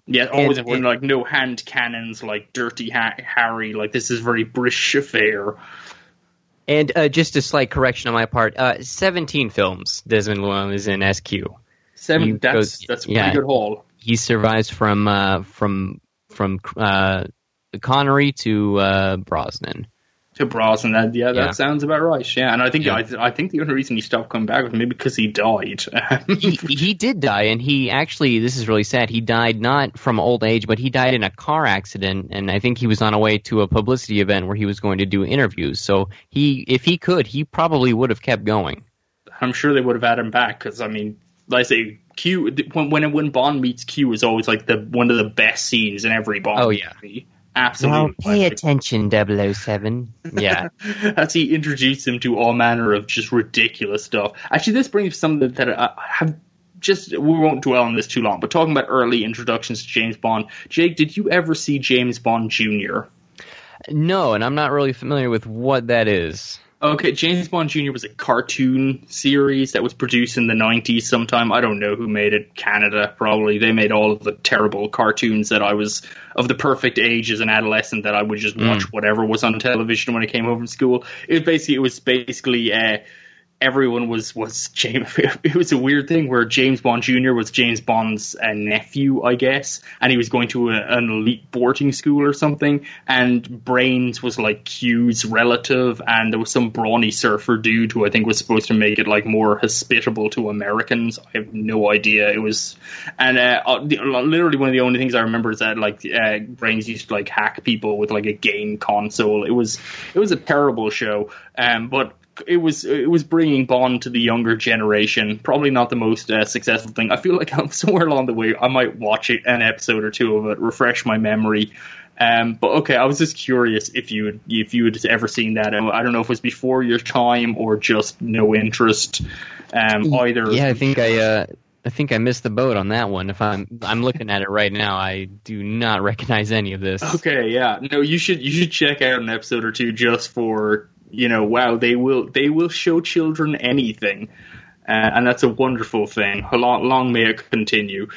Yeah, always And- important. Like no hand cannons, like Dirty ha- Harry. Like this is very British affair. And uh, just a slight correction on my part: uh, 17 films Desmond Llewellyn is in SQ. Seven. You that's go- that's a yeah. pretty good haul. He survives from uh, from from uh, Connery to uh, Brosnan. To Brosnan, that yeah, that Yeah. sounds about right. Yeah, and I think Yeah. I, I think the only reason he stopped coming back was maybe because he died. he, he did die, and he actually, this is really sad. He died not from old age, but he died in a car accident, and I think he was on a way to a publicity event where he was going to do interviews. So he, if he could, he probably would have kept going. I'm sure they would have had him back because I mean, like I say, Q when when when Bond meets Q is always like the one of the best scenes in every Bond Oh, yeah. movie. Absolutely. Like, attention, 007. Yeah. as he introduced him to all manner of just ridiculous stuff. Actually, this brings something that I have just we won't dwell on this too long. But talking about early introductions to James Bond, Jake, did you ever see James Bond Jr.? no, and I'm not really familiar with what that is. Okay, James Bond Jr. was a cartoon series that was produced in the 90s sometime. I don't know who made it. Canada, probably. They made all of the terrible cartoons that I was of the perfect age as an adolescent that I would just watch whatever was on television when I came home from school. It was basically, it was basically, uh, everyone was was James. It was a weird thing where James Bond Jr. was James Bond's uh, nephew, I guess, and he was going to a, an elite boarding school or something. And Brains was like Q's relative, and there was some brawny surfer dude who I think was supposed to make it like more hospitable to Americans. I have no idea. It was, and uh, uh, literally one of the only things I remember is that like uh, Brains used to like hack people with like a game console. It was it was a terrible show, um, but it was it was bringing Bond to the younger generation. Probably not the most uh, successful thing. I feel like I'm somewhere along the way I might watch it, an episode or two of it, refresh my memory. Um, but okay, I was just curious if you had, if you had ever seen that. Um, I don't know if it was before your time or just no interest. Um, either. Yeah, I think I, uh, I think I missed the boat on that one. If I'm, I'm looking at it right now, I do not recognize any of this. Okay, yeah. No, you should you should check out an episode or two just for you know, wow, they will they will show children anything, uh, and that's a wonderful thing. Long, long may it continue.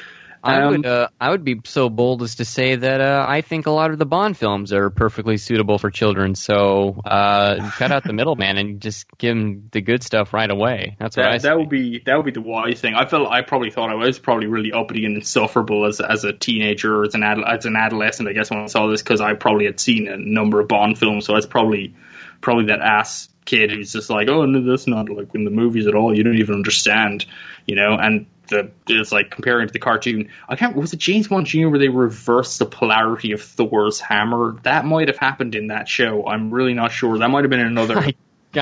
I Um, would, uh, I would be so bold as to say that uh, I think a lot of the Bond films are perfectly suitable for children. So uh, cut out the middleman and just give them the good stuff right away. That's what I that, say. that would be that would be the wise thing. I felt I probably thought I was probably really uppity and insufferable as as a teenager or as an adol- as an adolescent. I guess when I saw this because I probably had seen a number of Bond films, so I was probably probably that ass kid who's just like, oh no, that's not like in the movies at all. You don't even understand, you know. And the it's like comparing to the cartoon. I can't. Was it James Bond Jr. where they reversed the polarity of Thor's hammer? That might have happened in that show. I'm really not sure. That might have been another. I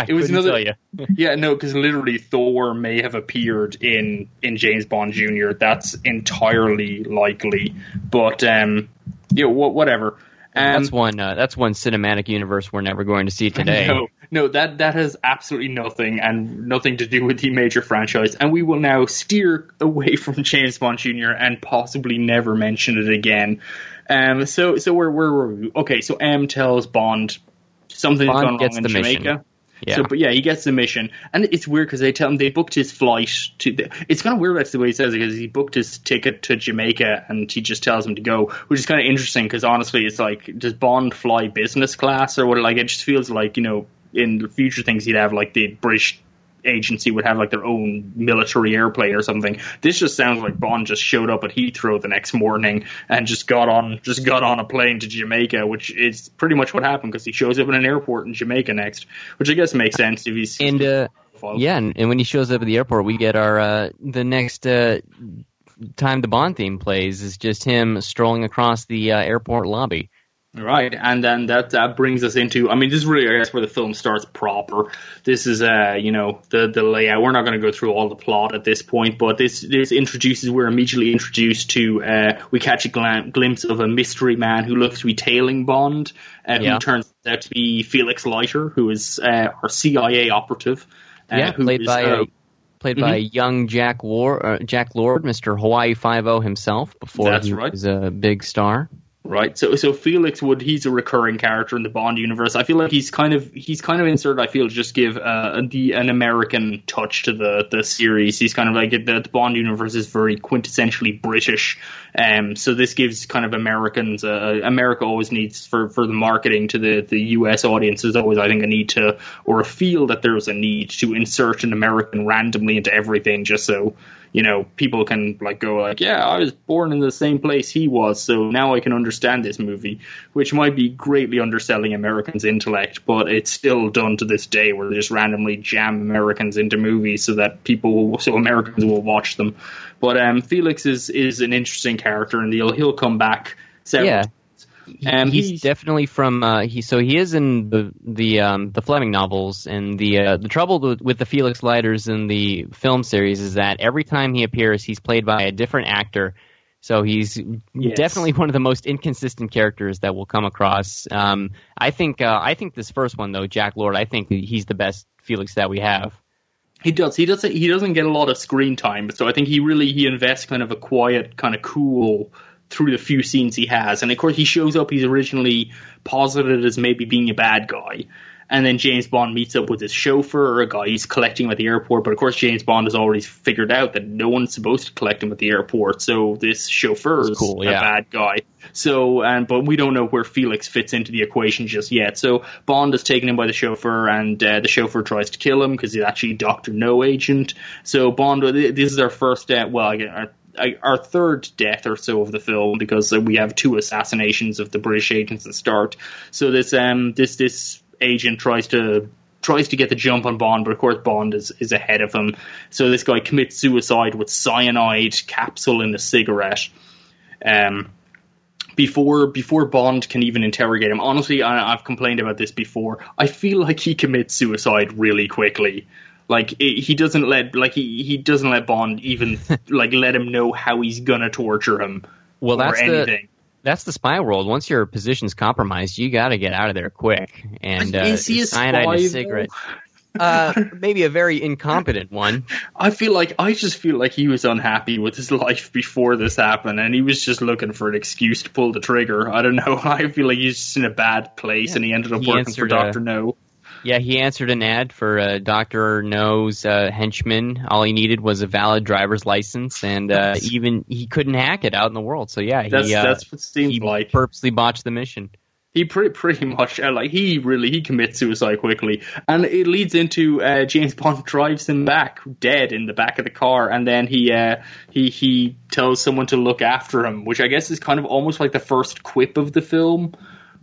It was another-. Yeah, no, because literally Thor may have appeared in in James Bond Jr. That's entirely likely, but um, yeah, wha- whatever. Um, that's one. Uh, that's one cinematic universe we're never going to see today. No, no, that that has absolutely nothing and nothing to do with the major franchise. And we will now steer away from James Bond Jr. and possibly never mention it again. Um, so so where where were we? Okay, so M tells Bond something's Bond gone wrong in the Jamaica. mission. Yeah. So, but yeah, he gets the mission, and it's weird because they tell him they booked his flight to. The, it's kind of weird that's the way he says it because he booked his ticket to Jamaica, and he just tells him to go, which is kind of interesting because honestly, it's like does Bond fly business class or what? Like it just feels like you know in the future things he'd have like the British agency would have like their own military airplane or something. This just sounds like Bond just showed up at Heathrow the next morning and just got on just got on a plane to Jamaica, which is pretty much what happened because he shows up in an airport in Jamaica next, which I guess makes sense if he's And uh, yeah, and, and when he shows up at the airport, we get our uh, the next uh, time the Bond theme plays is just him strolling across the uh, airport lobby. Right, and then that that brings us into. I mean, this is really, I guess, where the film starts proper. This is, uh, you know, the the layout. We're not going to go through all the plot at this point, but this this introduces. We're immediately introduced to. Uh, we catch a glimpse of a mystery man who looks to be tailing Bond, uh, Yeah. who turns out to be Felix Leiter, who is uh, our CIA operative. Uh, yeah, played is, by uh, played by young Jack War uh, Jack Lord, Mister Hawaii Five O himself before That's he right. was a big star. Right. So so Felix Wood, he's a recurring character in the Bond universe. I feel like he's kind of he's kind of inserted. I feel to just give uh, the an American touch to the the series. He's kind of like the, the Bond universe is very quintessentially British. Um. So this gives kind of Americans. Uh, America always needs for for the marketing to the the U.S. audience. There's always I think a need to or a feel that there's a need to insert an American randomly into everything just so you know, people can like go like, yeah, I was born in the same place he was, so now I can understand this movie, which might be greatly underselling Americans' intellect, but it's still done to this day where they just randomly jam Americans into movies so that people, so Americans will watch them. But um, Felix is is an interesting character, and he'll he'll come back several Yeah. Times. Um, he's, he's- definitely from uh, he. So he is in the the um, the Fleming novels, and the uh, the trouble with, with the Felix Leiters in the film series is that every time he appears, he's played by a different actor. So he's Yes. definitely one of the most inconsistent characters that we'll come across. Um, I think uh, I think this first one though, Jack Lord, I think he's the best Felix that we have. He does. He doesn't. He doesn't get a lot of screen time, so I think he really he invests kind of a quiet, kind of cool through the few scenes he has. And of course, he shows up. He's originally posited as maybe being a bad guy, and then James Bond meets up with his chauffeur or a guy he's collecting at the airport. But of course, James Bond has already figured out that no one's supposed to collect him at the airport. So this chauffeur is cool, a bad guy. So, and but we don't know where Felix fits into the equation just yet. So Bond is taken in by the chauffeur, and uh, the chauffeur tries to kill him because he's actually Doctor No agent. So Bond, this is our first, uh, well, our, our third death or so of the film because we have two assassinations of the British agents at start. So this, um, this, this agent tries to tries to get the jump on Bond, but of course Bond is, is ahead of him. So this guy commits suicide with cyanide capsule in a cigarette. Um, before before Bond can even interrogate him. Honestly, I, I've complained about this before. I feel like he commits suicide really quickly. Like it, he doesn't let like he, he doesn't let Bond even like let him know how he's gonna torture him Well, or that's the that's the spy world. Once your position's compromised, you got to get out of there quick. And uh, Is he a cyanide in spy, a cigarette. Uh, maybe a very incompetent one. I feel like I just feel like he was unhappy with his life before this happened, and he was just looking for an excuse to pull the trigger. I don't know. I feel like he's just in a bad place, and he ended up He working for uh, Doctor No. Yeah, he answered an ad for uh, Doctor No's uh, henchman. All he needed was a valid driver's license, and uh, even he couldn't hack it out in the world. So yeah, That's he uh, that's what seems like he like. purposely botched the mission. he pretty pretty much uh, like he really he commits suicide quickly, and it leads into uh, James Bond drives him back dead in the back of the car, and then he uh, he he tells someone to look after him, which I guess is kind of almost like the first quip of the film.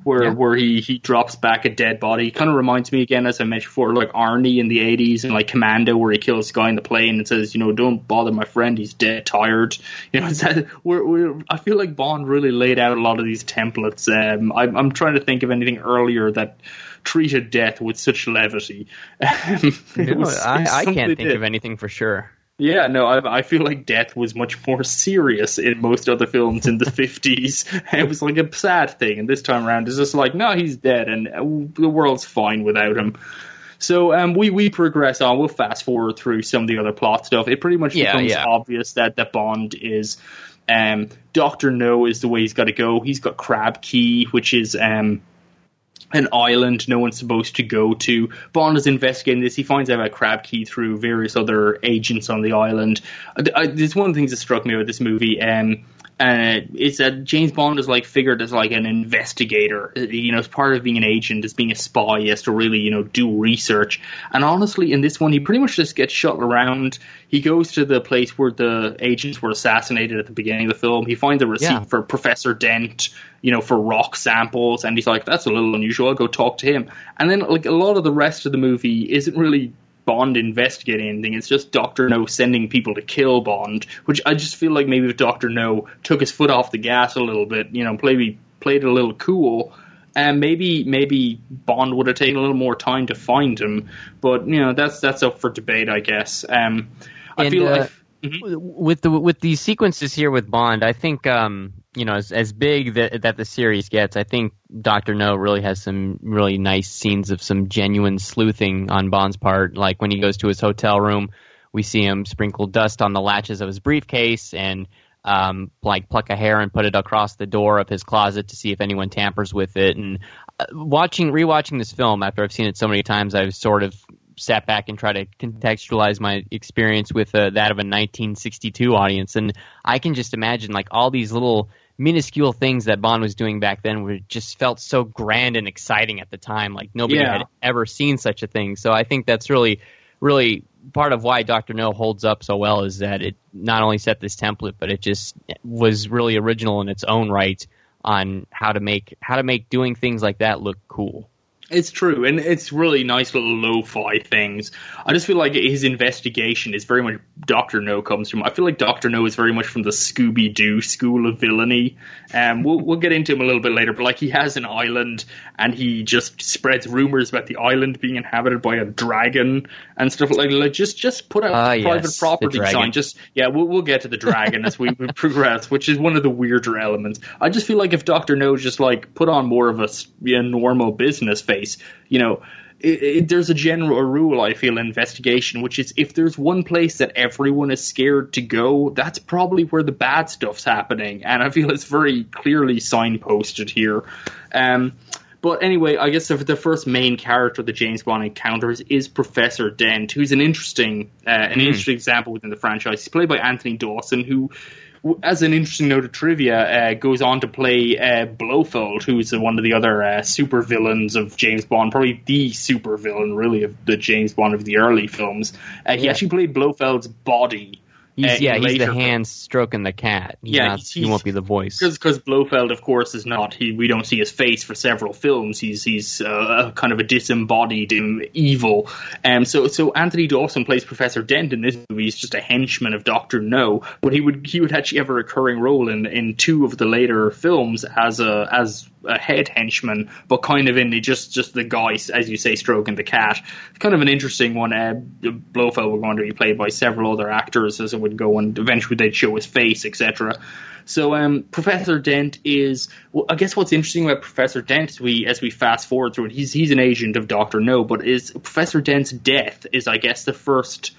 Where, Yeah. where he, he drops back a dead body. Kind of reminds me again, as I mentioned before, like Arnie in the 80s and like Commando, where he kills a guy in the plane and says, you know, don't bother my friend, he's dead, tired. You know, that, we're, we're, I feel like Bond really laid out a lot of these templates. Um, I'm, I'm trying to think of anything earlier that treated death with such levity. Um, No, was- I, I can't think did. of anything for sure. Yeah, no, I, I feel like death was much more serious in most other films in the 50s. It was like a sad thing, and this time around it's just like, no, he's dead, and uh, the world's fine without him. So um, we, we progress on. We'll fast forward through some of the other plot stuff. It pretty much Yeah, becomes yeah. obvious that, that Bond is um, Doctor No is the way he's got to go. He's got Crab Key, which is um, an island no one's supposed to go to. Bond is investigating this. He finds out about Crab Key through various other agents on the island. Uh, uh, there's one of the things that struck me about this movie. Um, uh, is that James Bond is like figured as like an investigator. You know, as part of being an agent, as being a spy, he has to really you know do research. And honestly, in this one, he pretty much just gets shuttled around. He goes to the place where the agents were assassinated at the beginning of the film. He finds a receipt Yeah. for Professor Dent, you know, for rock samples, and he's like, "That's a little unusual. I'll go talk to him." And then like a lot of the rest of the movie isn't really Bond investigating anything. It's just Doctor No sending people to kill Bond, which I just feel like maybe if Doctor No took his foot off the gas a little bit, you know, maybe played it a little cool. And maybe maybe Bond would have taken a little more time to find him, but you know that's that's up for debate, I guess. Um, I And, feel uh, like Mhm. with the with these sequences here with Bond, I think um, you know as as big that that the series gets, I think Doctor No really has some really nice scenes of some genuine sleuthing on Bond's part. Like when he goes to his hotel room, we see him sprinkle dust on the latches of his briefcase and um, like pluck a hair and put it across the door of his closet to see if anyone tampers with it. And uh, watching rewatching this film after I've seen it so many times, I've sort of sat back and tried to contextualize my experience with uh, that of a 1962 audience, and I can just imagine like all these little minuscule things that Bond was doing back then were just felt so grand and exciting at the time. Like nobody Yeah. had ever seen such a thing. So I think that's really, really part of why Doctor No holds up so well is that it not only set this template, but it just was really original in its own right on how to make how to make doing things like that look cool. It's true, and it's really nice little lo-fi things. I just feel like his investigation is very much Doctor No comes from. I feel like Doctor No is very much from the Scooby Doo school of villainy. Um, we'll we'll get into him a little bit later, but like he has an island, and he just spreads rumors about the island being inhabited by a dragon and stuff like. like just just put out Ah, private yes, property sign. Just yeah, we'll we'll get to the dragon as we, progress, which is one of the weirder elements. I just feel like if Doctor No just like put on more of a normal business face, you know. It, it, there's a general rule I feel in investigation, which is if there's one place that everyone is scared to go, that's probably where the bad stuff's happening, and I feel it's very clearly signposted here. Um, but anyway, I guess the, the first main character that James Bond encounters is Professor Dent, who's an interesting, uh, an interesting example within the franchise. He's played by Anthony Dawson, who, as an interesting note of trivia, uh, goes on to play uh, Blofeld, who's one of the other uh, super villains of James Bond, probably the super villain, really, of the James Bond of the early films. Uh, he Yeah. actually played Blofeld's body. He's, yeah, he's the hand stroking the cat. He's Yeah, not- he's- he won't be the voice. because Blofeld, of course, is not. He we don't see his face for several films. He's he's uh, kind of a disembodied evil. Um, so so Anthony Dawson plays Professor Dent in this movie. He's just a henchman of Doctor No, but he would he would actually have a recurring role in in two of the later films as a as a head henchman, but kind of in the just just the guy, as you say, stroking the cat. Kind of an interesting one. Uh, Blofeld were going to be played by several other actors as it would go, and eventually they'd show his face, etc. So um, Professor Dent is, well, I guess what's interesting about Professor Dent as we as we fast forward through it, he's he's an agent of Doctor No, but is Professor Dent's death is I guess the first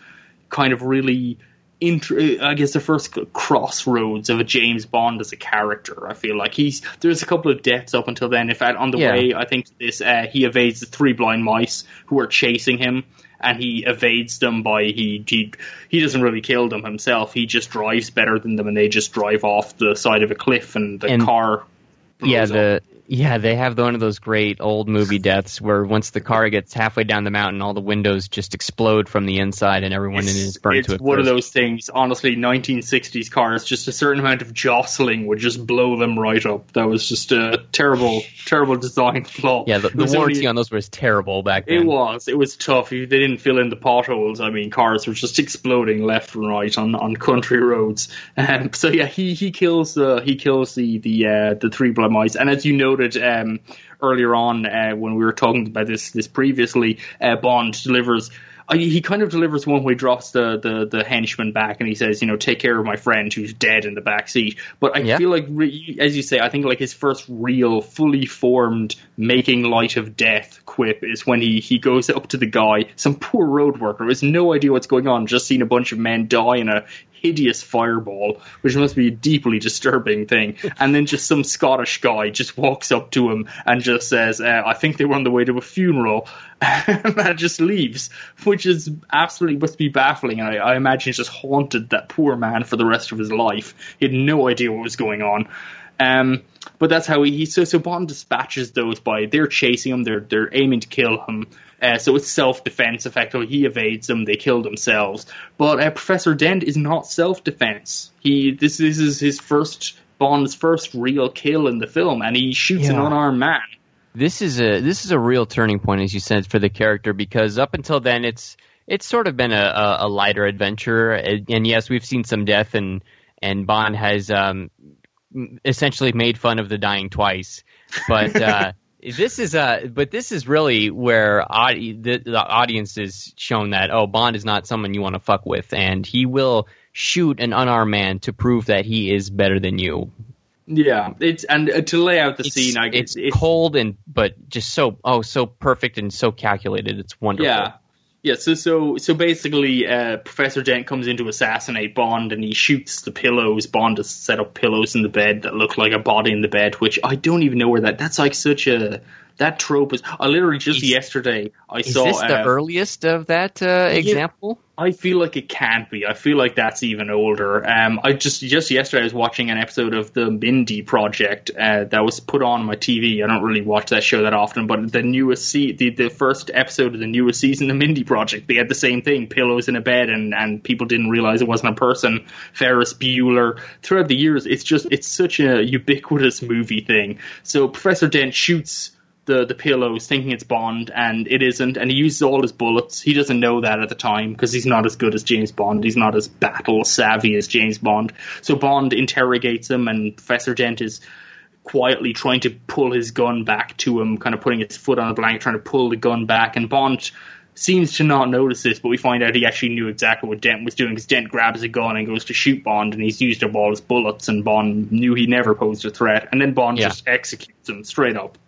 kind of really. Int- I guess the first crossroads of a James Bond as a character. I feel like he's there's a couple of deaths up until then. In fact, on the Yeah. way, I think this uh, he evades the three blind mice who are chasing him, and he evades them by he he he doesn't really kill them himself. He just drives better than them, and they just drive off the side of a cliff, and the And- car. yeah, the up. Yeah they have one of those great old movie deaths where once the car gets halfway down the mountain, all the windows just explode from the inside and everyone in it is burnt to a crisp. It's one of those things. Honestly, 1960s cars, just a certain amount of jostling would just blow them right up. That was just a terrible, terrible design flaw. Yeah, the, the warranty only- on those was terrible back then. It was. It was tough. They didn't fill in the potholes. I mean, cars were just exploding left and right on, on country roads. Um, so yeah, he he kills the he kills the the uh, the three blind mice. And as you noted um, earlier on uh, when we were talking about this this previously, uh, Bond delivers. Uh, he kind of delivers one where he drops the, the, the henchman back and he says, you know, take care of my friend who's dead in the back seat. But I Yeah. feel like, re- as you say, I think like his first real, fully formed, making light of death quip is when he, he goes up to the guy, some poor road worker who has no idea what's going on, just seen a bunch of men die in a hideous fireball, which must be a deeply disturbing thing. And then just some Scottish guy just walks up to him and just says, uh, "I think they were on the way to a funeral," and just leaves, which is absolutely must be baffling. I, I imagine just haunted that poor man for the rest of his life. He had no idea what was going on. Um, but that's how he, he so so Bond dispatches those by they're chasing him, they're they're aiming to kill him. Uh, so it's self defense. Effectively, he evades them. They kill themselves. But uh, Professor Dent is not self defense. He this this is his first Bond's first real kill in the film, and he shoots an unarmed man. this is a this is a real turning point, as you said, for the character because up until then, it's it's sort of been a, a, lighter adventure, and, and yes, we've seen some death, and and Bond has um, essentially made fun of the dying twice, but. Uh, This is uh, but this is really where audi- the, the audience is shown that oh Bond is not someone you want to fuck with, and he will shoot an unarmed man to prove that he is better than you. Yeah, it's and uh, to lay out the It's, scene, I guess it's guess cold and but just so oh so perfect and so calculated. It's wonderful. Yeah. Yeah, so so so basically, uh, Professor Dent comes in to assassinate Bond, and he shoots the pillows. Bond has set up pillows in the bed that look like a body in the bed, which I don't even know where that. That's like such a that trope is. I literally just Is- yesterday I Is saw. this the uh, earliest of that uh, example? I feel like it can't be. I feel like that's even older. Um, I just just yesterday I was watching an episode of the Mindy Project uh, that was put on my TV. I don't really watch that show that often, but the newest se- the the first episode of the newest season of Mindy Project, they had the same thing: pillows in a bed, and and people didn't realize it wasn't a person. Ferris Bueller. Throughout the years, it's just it's such a ubiquitous movie thing. So Professor Dent shoots the the pillows thinking it's Bond and it isn't and he uses all his bullets. He doesn't know that at the time because he's not as good as James Bond. He's not as battle savvy as James Bond. So Bond interrogates him and Professor Dent is quietly trying to pull his gun back to him, kind of putting his foot on the blanket, trying to pull the gun back and Bond seems to not notice this, but we find out he actually knew exactly what Dent was doing because Dent grabs a gun and goes to shoot Bond, and he's used up all his bullets, and Bond knew he never posed a threat, and then Bond Yeah. just executes him straight up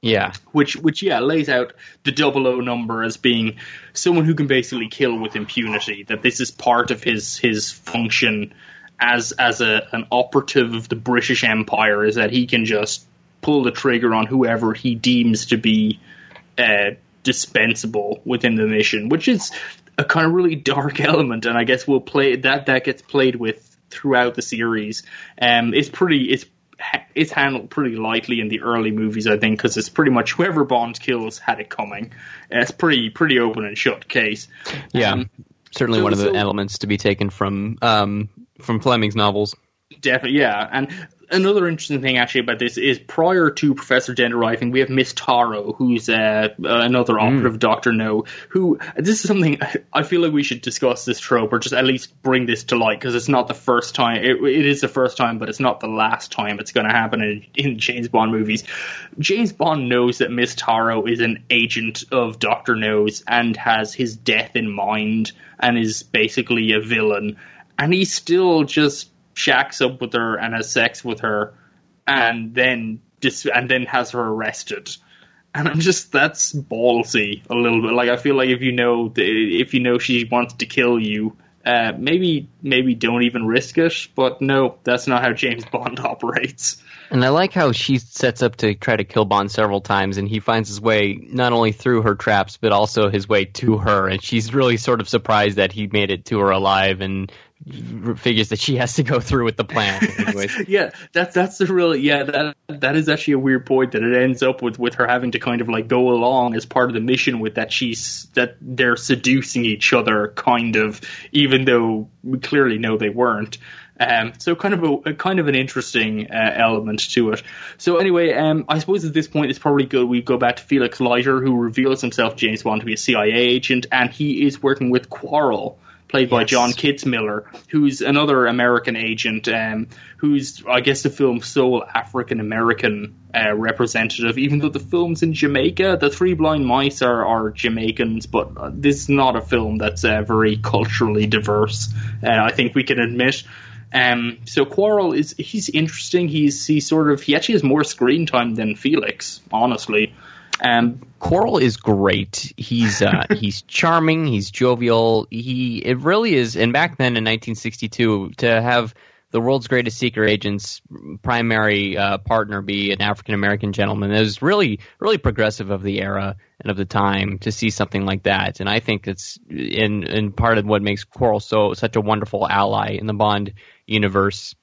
Yeah. which which yeah lays out the double O number as being someone who can basically kill with impunity. That this is part of his his function as as a an operative of the British Empire is that he can just pull the trigger on whoever he deems to be uh, dispensable within the mission, which is a kind of really dark element, and I guess we'll play that that gets played with throughout the series. Um, it's pretty it's it's handled pretty lightly in the early movies, I think, because it's pretty much whoever Bond kills had it coming. It's pretty pretty open and shut case. Yeah. Um, Certainly so- one of the so- elements to be taken from um, from Fleming's novels. Definitely, yeah. And another interesting thing actually about this is prior to Professor Dent arriving, we have Miss Taro, who's uh, another operative Doctor No. Who this is something I feel like we should discuss this trope or just at least bring this to light because it's not the first time. It, it is the first time, but it's not the last time it's going to happen in, in James Bond movies. James Bond knows that Miss Taro is an agent of Doctor No's and has his death in mind and is basically a villain, and he still just shacks up with her and has sex with her, and then dis- and then has her arrested. And I'm just that's ballsy a little bit. Like I feel like if you know the, if you know she wants to kill you, uh, maybe maybe don't even risk it. But no, that's not how James Bond operates. And I like how she sets up to try to kill Bond several times, and he finds his way not only through her traps, but also his way to her. And she's really sort of surprised that he made it to her alive, and figures that she has to go through with the plan. Yeah, that's that's the real yeah that that is actually a weird point that it ends up with with her having to kind of like go along as part of the mission with that she's that they're seducing each other kind of even though we clearly know they weren't. Um, so kind of a, a kind of an interesting uh, element to it. So anyway, um, I suppose at this point it's probably good we go back to Felix Leiter, who reveals himself James Bond to be a CIA agent, and he is working with Quarrel, played by Yes. John Kitzmiller, who's another American agent, um, who's I guess the film's sole African American uh, representative. Even though the film's in Jamaica, the Three Blind Mice are, are Jamaicans, but uh, this is not a film that's uh, very culturally diverse. Uh, I think we can admit. Um, so Quarrel is he's interesting. He's he sort of he actually has more screen time than Felix, honestly. Um, Quarrel is great. He's uh, he's charming. He's jovial. He it really is. And back then in 1962, to have the world's greatest secret agent's primary uh, partner be an African American gentleman is really really progressive of the era and of the time to see something like that. And I think it's in in part of what makes Quarrel so such a wonderful ally in the Bond universe.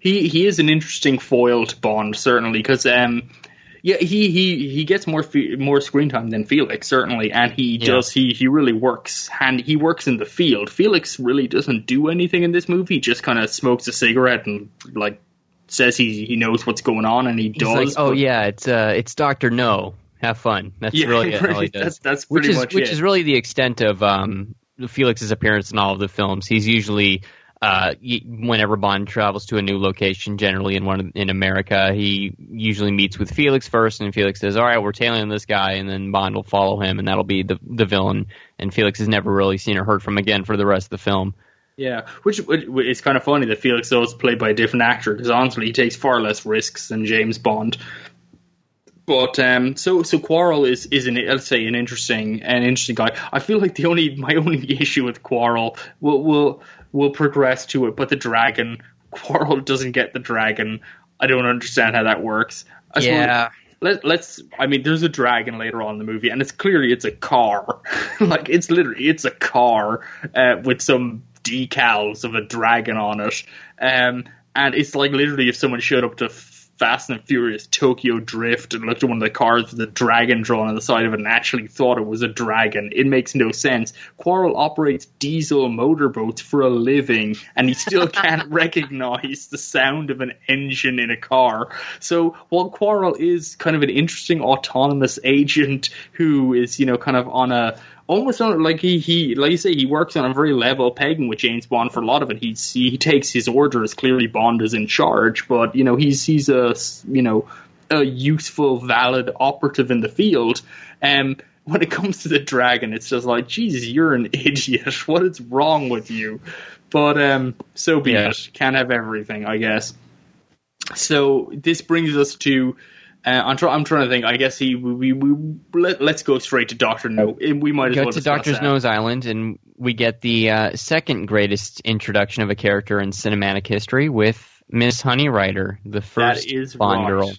he he is an interesting foil to Bond certainly because um yeah he he he gets more fe- more screen time than Felix certainly and he Yeah. does he he really works and he works in the field. Felix really doesn't do anything in this movie. He just kind of smokes a cigarette and like says he he knows what's going on and he He's does. like, oh but- yeah, it's uh, it's Doctor No. Have fun. That's Yeah, really it, all he does. that's that's which is much which it. is really the extent of um, Felix's appearance in all of the films. He's usually uh, whenever Bond travels to a new location, generally in one of, in America, he usually meets with Felix first, and Felix says, "All right, we're tailing this guy," and then Bond will follow him, and that'll be the the villain. And Felix is never really seen or heard from again for the rest of the film. Yeah, which, which it's kind of funny that Felix is played by a different actor because honestly, he takes far less risks than James Bond. But um, so so Quarrel is is an let's say an interesting an interesting guy. I feel like the only my only issue with Quarrel will will will progress to it, but the dragon Quarrel doesn't get the dragon. I don't understand how that works. I suppose- Yeah. let, let's i mean there's a dragon later on in the movie and it's clearly it's a car like it's literally it's a car uh, with some decals of a dragon on it um, and it's like literally if someone showed up to Fast and Furious Tokyo Drift and looked at one of the cars with a dragon drawn on the side of it and actually thought it was a dragon. It makes no sense. Quarrel operates diesel motorboats for a living and he still can't recognize the sound of an engine in a car. So while Quarrel is kind of an interesting autonomous agent who is, you know, kind of on a almost on like he he like you say he works on a very level pegging with James Bond for a lot of it. He's he, he takes his orders. Clearly, Bond is in charge, but you know he's he's a you know a useful, valid operative in the field. Um, when it comes to the dragon, it's just like Jesus, you're an idiot. What is wrong with you? But um, so be Yeah. it. Can't have everything, I guess. So this brings us to. Uh, I'm, try- I'm trying to think. I guess he. We, we, we let, let's go straight to Doctor No. We might as go well to discuss Doctor's. No's Island, and we get the uh, second greatest introduction of a character in cinematic history with Miss Honey Rider, the first That is Bond right. girl.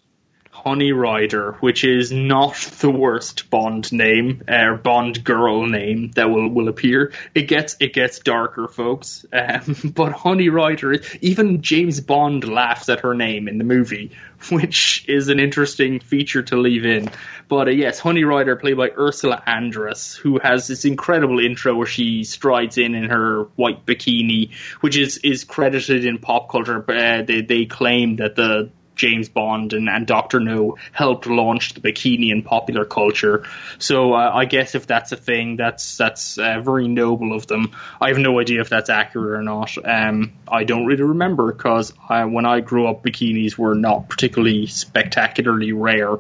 Honey Rider, which is not the worst Bond name or Bond girl name that will, will appear. It gets it gets darker, folks. Um, but Honey Rider, even James Bond laughs at her name in the movie, which is an interesting feature to leave in. But uh, yes, Honey Rider, played by Ursula Andress, who has this incredible intro where she strides in in her white bikini, which is is credited in pop culture. Uh, they they claim that the James Bond and, and Doctor No helped launch the bikini in popular culture. So uh, I guess if that's a thing, that's that's uh, very noble of them. I have no idea if that's accurate or not. Um, I don't really remember because when I grew up, bikinis were not particularly spectacularly rare.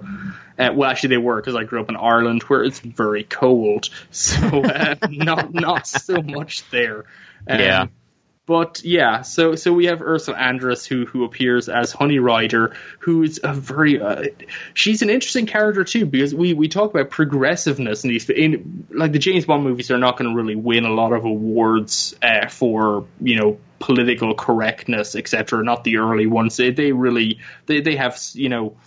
Uh, well, actually, they were because I grew up in Ireland, where it's very cold. So uh, not not so much there. Um, Yeah. But yeah, so so we have Ursula Andress who who appears as Honey Rider, who's a very uh, she's an interesting character too because we we talk about progressiveness in these in like the James Bond movies are not going to really win a lot of awards uh, for you know political correctness etc. Not the early ones. They they really they they have you know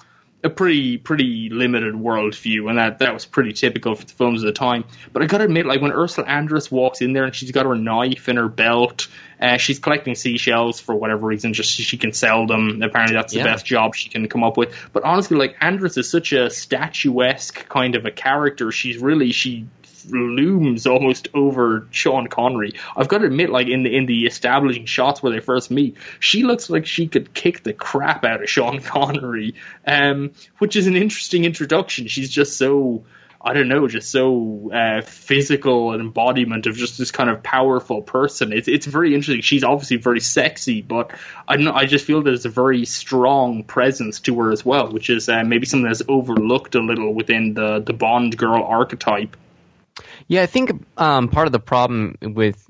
a pretty pretty limited worldview, and that that was pretty typical for the films of the time. But I gotta admit, like when Ursula Andress walks in there and she's got her knife in her belt, uh, she's collecting seashells for whatever reason, just so she can sell them. Apparently, that's the Yeah. best job she can come up with. But honestly, like Andress is such a statuesque kind of a character. She's really she looms almost over Sean Connery. I've got to admit, like in the in the establishing shots where they first meet, she looks like she could kick the crap out of Sean Connery, um, which is an interesting introduction. She's just so. I don't know, just so uh, physical an embodiment of just this kind of powerful person. It's it's very interesting. She's obviously very sexy, but I don't know. I just feel there's a very strong presence to her as well, which is uh, maybe something that's overlooked a little within the the Bond girl archetype. Yeah, I think um, part of the problem with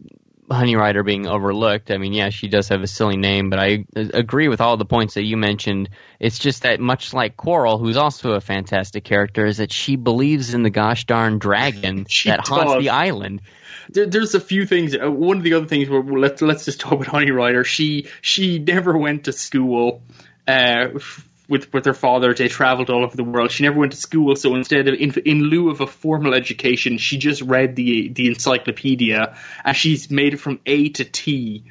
Honey Rider being overlooked. I mean, yeah, she does have a silly name, but I agree with all the points that you mentioned. It's just that much like Quarrel, who's also a fantastic character, is that she believes in the gosh darn dragon that haunts the island. there, there's a few things. Uh, one of the other things. Where, let's let's just talk about Honey Rider. She she never went to school. Uh, with with her father, they traveled all over the world. She never went to school, so instead of in, in lieu of a formal education, she just read the the encyclopedia, and she's made it from A to T.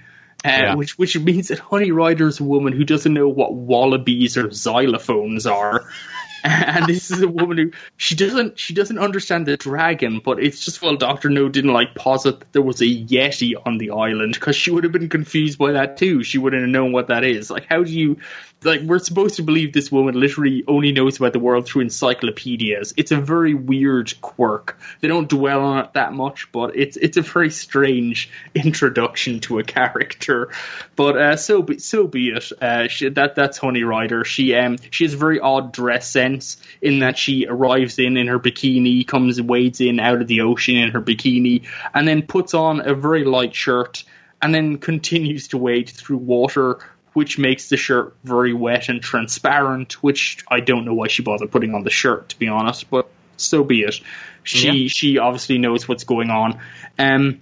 Uh, Yeah. Which which means that Honey Rider's a woman who doesn't know what wallabies or xylophones are, and this is a woman who she doesn't she doesn't understand the dragon, but it's just well Doctor No didn't like posit that there was a yeti on the island because she would have been confused by that too. She wouldn't have known what that is. Like how do you like we're supposed to believe this woman literally only knows about the world through encyclopedias. It's a very weird quirk. They don't dwell on it that much, but it's it's a very strange introduction to a character. But uh, so be so be it. Uh, she, that that's Honey Rider. She um she has a very odd dress sense in that she arrives in in her bikini, comes wades in out of the ocean in her bikini, and then puts on a very light shirt, and then continues to wade through water. Which makes the shirt very wet and transparent, which I don't know why she bothered putting on the shirt, to be honest, but so be it. She Yeah. she obviously knows what's going on. Um,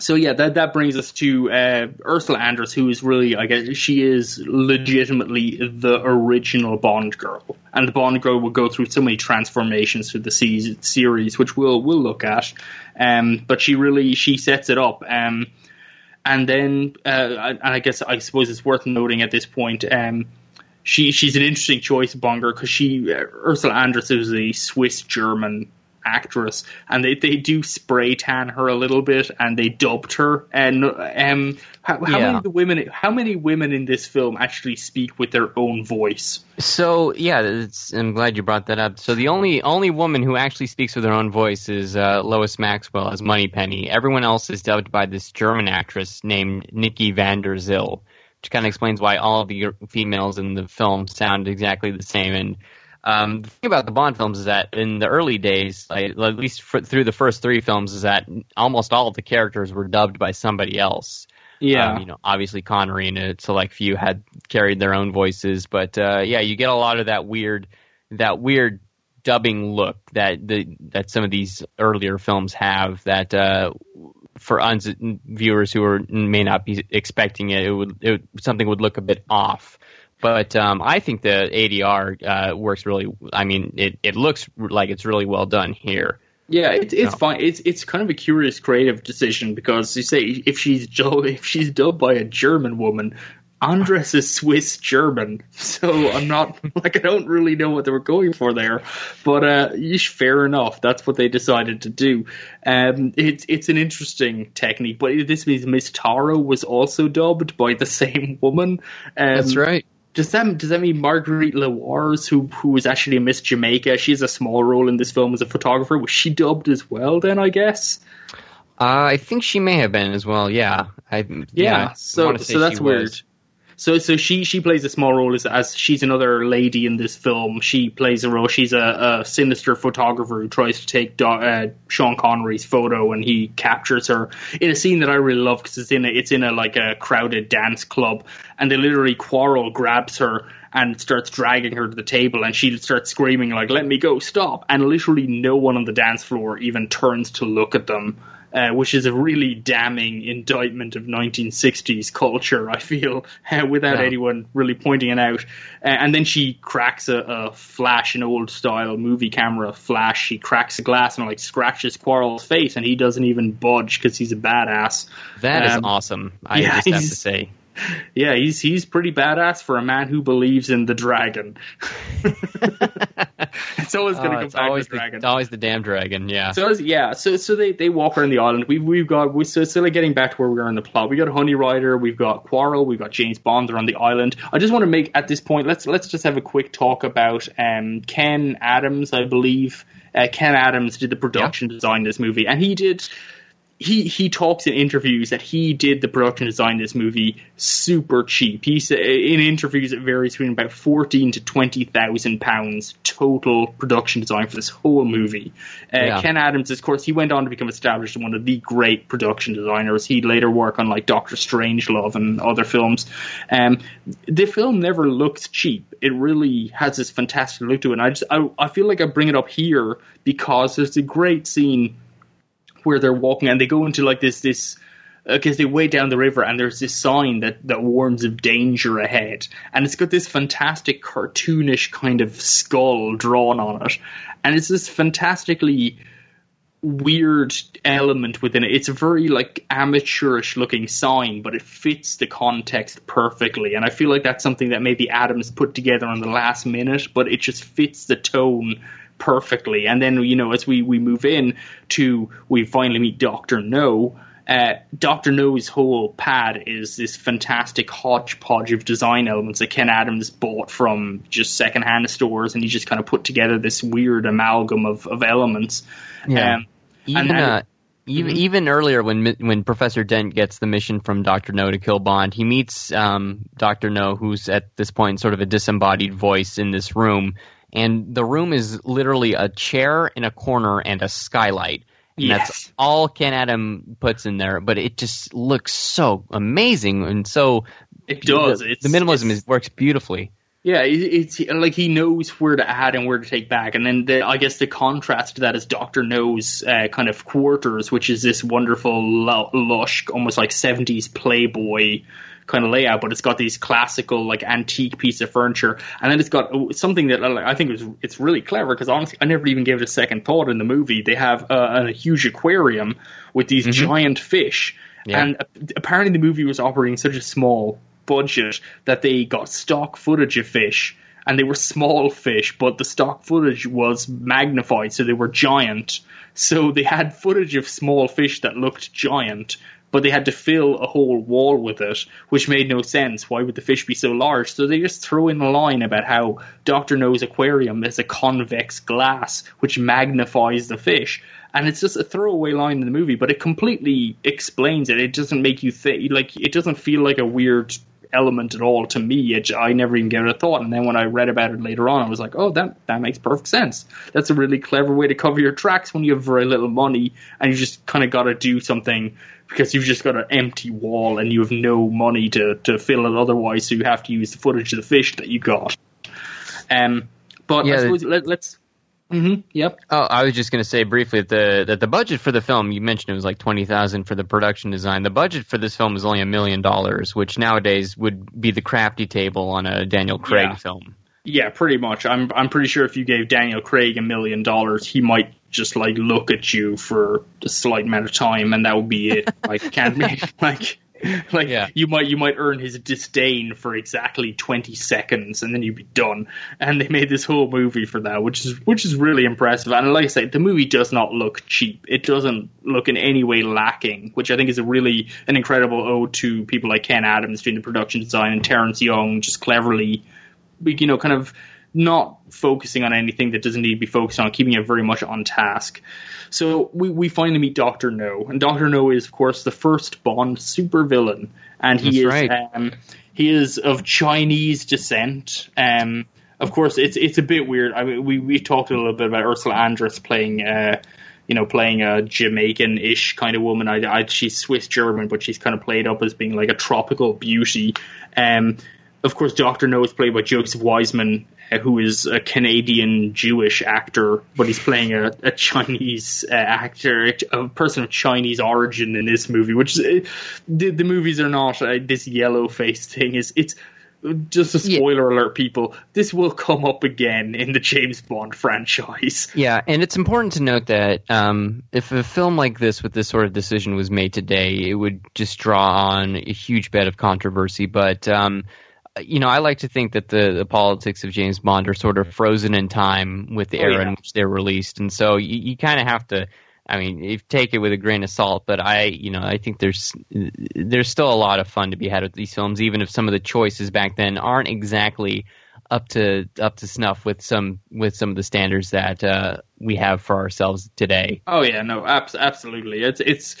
so yeah, that that brings us to uh, Ursula Andress, who is really, I guess, she is legitimately the original Bond girl, and the Bond girl will go through so many transformations through the se- series, which we'll we'll look at. Um, but she really she sets it up. Um, and then, uh, and I guess I suppose it's worth noting at this point. Um, she she's an interesting choice, Bonger, because she uh, Ursula Andress is a Swiss German actress, and they, they do spray tan her a little bit, and they dubbed her. And um, how, how Yeah. many the women how many women in this film actually speak with their own voice? So yeah, it's, I'm glad you brought that up. So the only only woman who actually speaks with her own voice is uh, Lois Maxwell as Moneypenny. Everyone else is dubbed by this German actress named Nikki van der Zyl, which kind of explains why all of the females in the film sound exactly the same. And um, the thing about the Bond films is that in the early days, like, at least for, through the first three films, is that almost all of the characters were dubbed by somebody else. Um, you know, obviously Connery and a select few had carried their own voices, but uh, yeah, you get a lot of that weird, that weird dubbing look that the that some of these earlier films have. That uh, for uns viewers who are may not be expecting it, it would it, something would look a bit off. But um, I think the ADR uh, works really. I mean, it, it looks like it's really well done here. Yeah, it's it's No. fine. It's it's kind of a curious creative decision because you say if she's dubbed, if she's dubbed by a German woman, Andress is Swiss German, so I'm not like I don't really know what they were going for there, but uh, yeesh, fair enough. That's what they decided to do. Um, it's it's an interesting technique, but this means Miss Taro was also dubbed by the same woman. Um, right. Does that does that mean Marguerite Lewars, who who was actually Miss Jamaica, she has a small role in this film as a photographer, was she dubbed as well? Then I guess. Uh, I think she may have been as well. Yeah. I, Yeah. yeah so so that's weird. was. So so she she plays a small role as as she's another lady in this film. She plays a role. She's a, a sinister photographer who tries to take Do, uh, Sean Connery's photo, and he captures her in a scene that I really love because it's in a, it's in a like a crowded dance club, and they literally quarrel, grabs her. And starts dragging her to the table, and she starts screaming like, "Let me go! Stop!" And literally, no one on the dance floor even turns to look at them uh, which is a really damning indictment of 1960s culture, I feel, uh, without Yeah. anyone really pointing it out. Uh, and then she cracks a, a flash, an old style movie camera flash. She cracks a glass and like scratches Quarrel's face, and he doesn't even budge because he's a badass. That is Um, awesome. I yeah, just have to say. Yeah, he's he's pretty badass for a man who believes in the dragon. it's always going to Oh, come it's back always to the dragon. The, always the damn dragon. Yeah. So it's- yeah, so so they, they walk around the island. We've we've got we so still getting back to where we are in the plot. We got Honey Rider, we've got Quarrel, we've got James Bond. They're on the island. I just want to make at this point. Let's let's just have a quick talk about um, Ken Adams. I believe uh, Ken Adams did the production design of this movie, and he did. He he talks in interviews that he did the production design of this movie super cheap. He said in interviews it varies between about fourteen to twenty thousand pounds total production design for this whole movie. Uh, Yeah. Ken Adams, of course, he went on to become established as one of the great production designers. He'd later work on like Doctor Strangelove and other films. Um, the film never looks cheap. It really has this fantastic look to it. And I just I, I feel like I bring it up here because there's a great scene where they're walking and they go into like this this because they way down the river and there's this sign that that warns of danger ahead. And it's got this fantastic cartoonish kind of skull drawn on it. And it's this fantastically weird element within it. It's a very like amateurish looking sign but it fits the context perfectly. And i feel like that's something that maybe adams put together on the last minute but it just fits the tone perfectly. And then, you know, as we, we move in to, we finally meet Dr. No. Uh, Dr. No's whole pad is this fantastic hodgepodge of design elements that Ken Adams bought from just secondhand stores, and he just kind of put together this weird amalgam of, of elements. Yeah. Um, Even and- uh, even even earlier when when Professor Dent gets the mission from Doctor No to kill Bond, he meets um, Doctor No, who's at this point sort of a disembodied voice in this room, and the room is literally a chair in a corner and a skylight. And Yes. that's all Ken Adam puts in there, but it just looks so amazing and so. It does. The, the minimalism is, works beautifully. Yeah, it's like he knows where to add and where to take back, and then the, I guess the contrast to that is Doctor No's uh, kind of quarters, which is this wonderful lush, almost like seventies Playboy kind of layout, but it's got these classical like antique piece of furniture, and then it's got oh, something that I think is it's really clever because honestly I never even gave it a second thought in the movie. They have uh, a huge aquarium with these giant fish, Yeah. and uh, apparently the movie was operating such a small budget that they got stock footage of fish and they were small fish but the stock footage was magnified so they were giant so they had footage of small fish that looked giant but they had to fill a whole wall with it which made no sense. Why would the fish be so large? So they just throw in a line about how dr no's aquarium is a convex glass which magnifies the fish. And it's just a throwaway line in the movie, but it completely explains it. It doesn't make you think like it doesn't feel like a weird element at all to me. It, I never even gave it a thought, and then when I read about it later on, I was like, oh, that that makes perfect sense. That's a really clever way to cover your tracks when you have very little money and you just kind of got to do something because you've just got an empty wall and you have no money to to fill it otherwise, so you have to use the footage of the fish that you got. Um, but Yeah, I suppose let, let's. Hmm yep. Oh, I was just going to say briefly that the that the budget for the film you mentioned it was like twenty thousand for the production design. The budget for this film is only a million dollars, which nowadays would be the crafty table on a Daniel Craig Yeah. film. Yeah, pretty much. I'm I'm pretty sure if you gave Daniel Craig a million dollars, he might just like look at you for a slight amount of time, and that would be it. Like can't make like like Yeah. you might you might earn his disdain for exactly twenty seconds, and then you'd be done. And they made this whole movie for that, which is which is really impressive. And like I say, the movie does not look cheap. It doesn't look in any way lacking, which I think is a really an incredible ode to people like Ken Adams doing the production design and Terrence Young just cleverly you know, kind of not focusing on anything that doesn't need to be focused on, keeping it very much on task. So we, we finally meet Doctor No, and Doctor No is, of course, the first Bond supervillain, and he That's is right. um, he is of Chinese descent. Um, of course, it's it's a bit weird. I mean, we we talked a little bit about Ursula Andress playing. Uh, you know, playing a Jamaican-ish kind of woman. I, I, she's Swiss German, but she's kind of played up as being like a tropical beauty. Um, of course, Doctor No is played by Joseph Wiseman, who is a Canadian Jewish actor, but he's playing a, a Chinese uh, actor, a person of Chinese origin in this movie. Which is, uh, the the movies are not uh, this yellow face thing. Is it's just a Yeah. spoiler alert, people. This will come up again in the James Bond franchise. Yeah, and it's important to note that um, if a film like this with this sort of decision was made today, it would just draw on a huge bed of controversy. But um, you know, I like to think that the, the politics of James Bond are sort of frozen in time with the Oh, era yeah. in which they're released, and so you, you kind of have to. I mean, you take it with a grain of salt, but I, you know, I think there's there's still a lot of fun to be had with these films, even if some of the choices back then aren't exactly up to up to snuff with some with some of the standards that uh, we have for ourselves today. Oh yeah, no, abs- absolutely. It's it's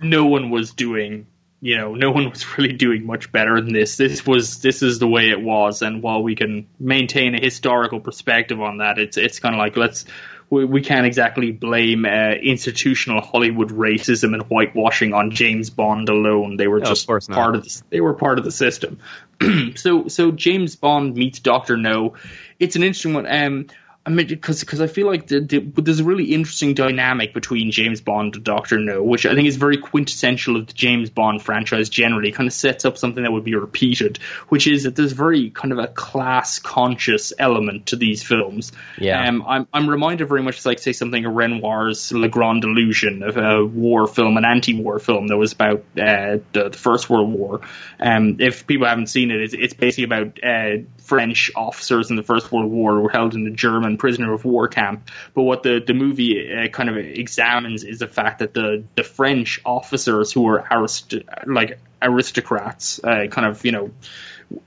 no one was doing you know no one was really doing much better than this this was this is the way it was and while we can maintain a historical perspective on that it's it's kind of like let's we, we can't exactly blame uh, institutional Hollywood racism and whitewashing on James Bond alone. They were No, just of part of the, they were part of the system. so so James Bond meets Doctor No. It's an interesting one. Um, I mean, because because I feel like the, the, there's a really interesting dynamic between James Bond and Doctor No, which I think is very quintessential of the James Bond franchise generally. Kind of sets up something that would be repeated, which is that there's very kind of a class conscious element to these films. Yeah. Um, I'm I'm reminded very much like say something of Renoir's Le Grand Illusion, of a war film, an anti-war film that was about uh, the, the First World War. Um, if people haven't seen it, it's, it's basically about uh, French officers in the First World War who were held in a German prisoner of war camp. But what the the movie uh, kind of examines is the fact that the the French officers who were arist- like aristocrats, uh, kind of you know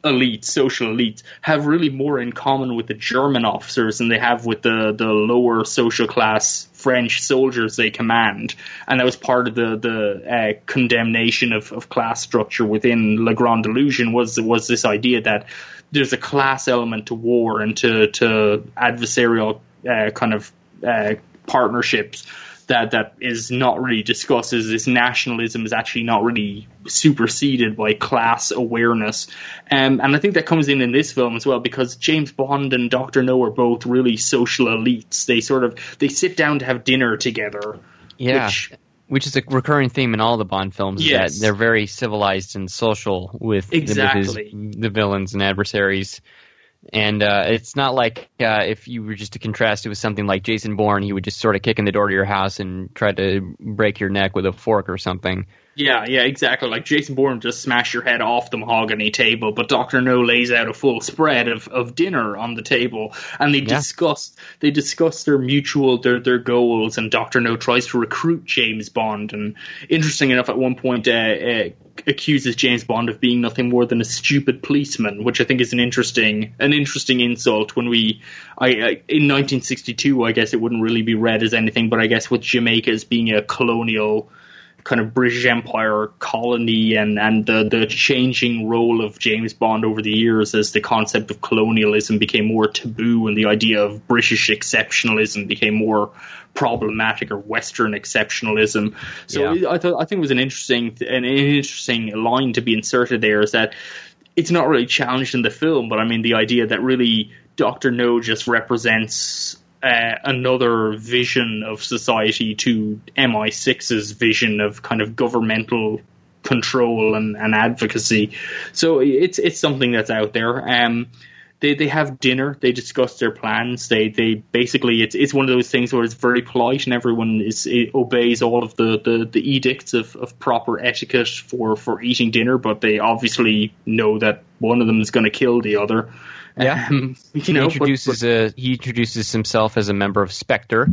elites, social elites, have really more in common with the German officers than they have with the, the lower social class French soldiers they command. And that was part of the, the uh, condemnation of, of class structure within Le Grand Illusion was, was this idea that there's a class element to war and to, to adversarial uh, kind of uh, partnerships that that is not really discussed is this nationalism is actually not really superseded by class awareness um, and I think that comes in in this film as well because James Bond and Doctor No are both really social elites they sort of they sit down to have dinner together Yeah. which Which is a recurring theme in all the Bond films. is Yes. That they're very civilized and social with, with Exactly. his, the villains and adversaries. And uh, it's not like uh, if you were just to contrast it with something like Jason Bourne, he would just sort of kick in the door to your house and try to break your neck with a fork or something. Yeah, yeah, exactly. Like Jason Bourne just smash your head off the mahogany table, but Doctor No lays out a full spread of, of dinner on the table, and they Yeah. discuss they discuss their mutual their their goals, and Doctor No tries to recruit James Bond, and interesting enough, at one point. Uh, uh, accuses James Bond of being nothing more than a stupid policeman, which I think is an interesting an interesting insult. When we, I, I in 1962, I guess it wouldn't really be read as anything, but I guess with Jamaica as being a colonial kind of British Empire colony and, and the, the changing role of James Bond over the years as the concept of colonialism became more taboo and the idea of British exceptionalism became more problematic or Western exceptionalism. So Yeah. I I think it was an interesting an interesting line to be inserted there is that it's not really challenged in the film, but I mean the idea that really Doctor No just represents uh, another vision of society to MI6's vision of kind of governmental control and, and advocacy. So it's it's something that's out there. Um, they they have dinner. They discuss their plans. They they basically it's it's one of those things where it's very polite and everyone is obeys all of the, the, the edicts of, of proper etiquette for, for eating dinner. But they obviously know that one of them is going to kill the other. Yeah. Um, He know, but- introduces a he introduces himself as a member of Spectre,